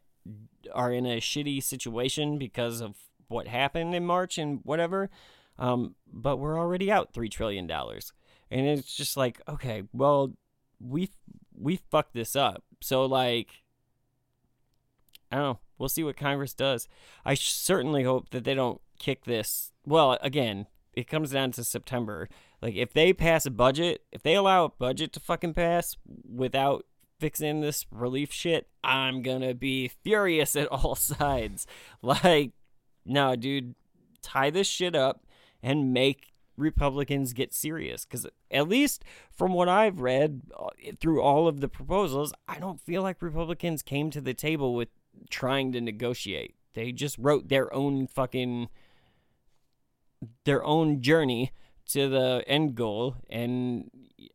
are in a shitty situation because of what happened in March and whatever um but we're already out 3 trillion dollars and it's just like okay well we we fucked this up so like I don't know. We'll see what Congress does. I certainly hope that they don't kick this. Well, again, it comes down to September. Like, if they pass a budget, if they allow a budget to fucking pass without fixing this relief shit, I'm gonna be furious at all sides. Like, no, dude, tie this shit up and make Republicans get serious. Because at least from what I've read uh, through all of the proposals, I don't feel like Republicans came to the table with trying to negotiate. They just wrote their own fucking their own journey to the end goal, and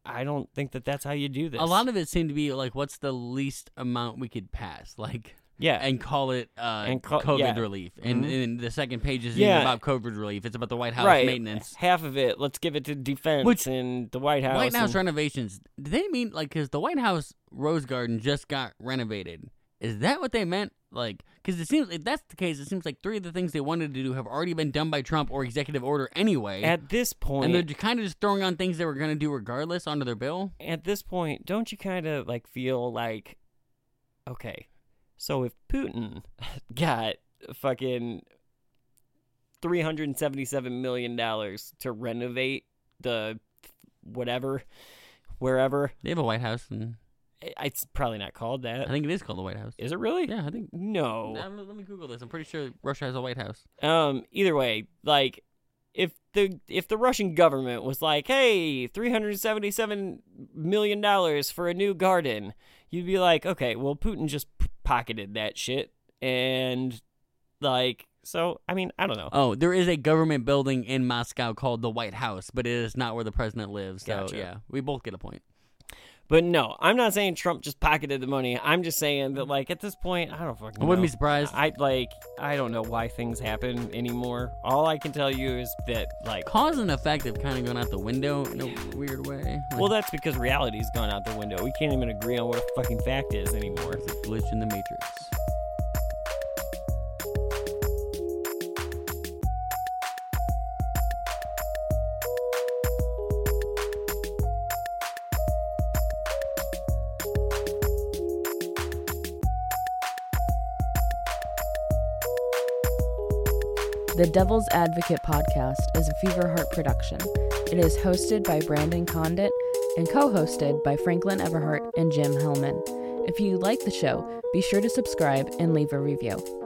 I don't think that that's how you do this. A lot of it seemed to be like, what's the least amount we could pass, like, yeah, and call it uh, And call- COVID yeah. relief. And, Mhm. and the second page is Yeah. about COVID relief. It's about the White House right. maintenance. Half of it, let's give it to defense Which- and the White House. White House and- renovations. Do they mean like because the White House Rose Garden just got renovated? Is that what they meant? Like, because it seems if that's the case, it seems like three of the things they wanted to do have already been done by Trump or executive order anyway, at this point, and they're kind of just throwing on things they were going to do regardless onto their bill. at this point, don't you kind of like feel like, okay, so if Putin got fucking three hundred and seventy-seven million dollars to renovate the whatever, wherever, They have a White House, and it's probably not called that. I think it is called the White House. Is it really? Yeah, I think. No. Um, let me Google this. I'm pretty sure Russia has a White House. Um. Either way, like, if the if the Russian government was like, "Hey, three hundred seventy-seven million dollars for a new garden," you'd be like, "Okay, well, Putin just pocketed that shit," and like, so I mean, I don't know. Oh, there is a government building in Moscow called the White House, but it is not where the president lives. So Gotcha. yeah, we both get a point. But no, I'm not saying Trump just pocketed the money. I'm just saying that, like, at this point, I don't fucking. I wouldn't know. be surprised. I like, I don't know why things happen anymore. All I can tell you is that, like, Cause and effect have kind of gone out the window in a weird way. Like, well, that's because reality's gone out the window. We can't even agree on what a fucking fact is anymore. It's a glitch in the matrix. The Devil's Advocate podcast is a Fever Heart production. It is hosted by Brandon Condit and co hosted by Franklin Everhart and Jim Hellman. If you like the show, be sure to subscribe and leave a review.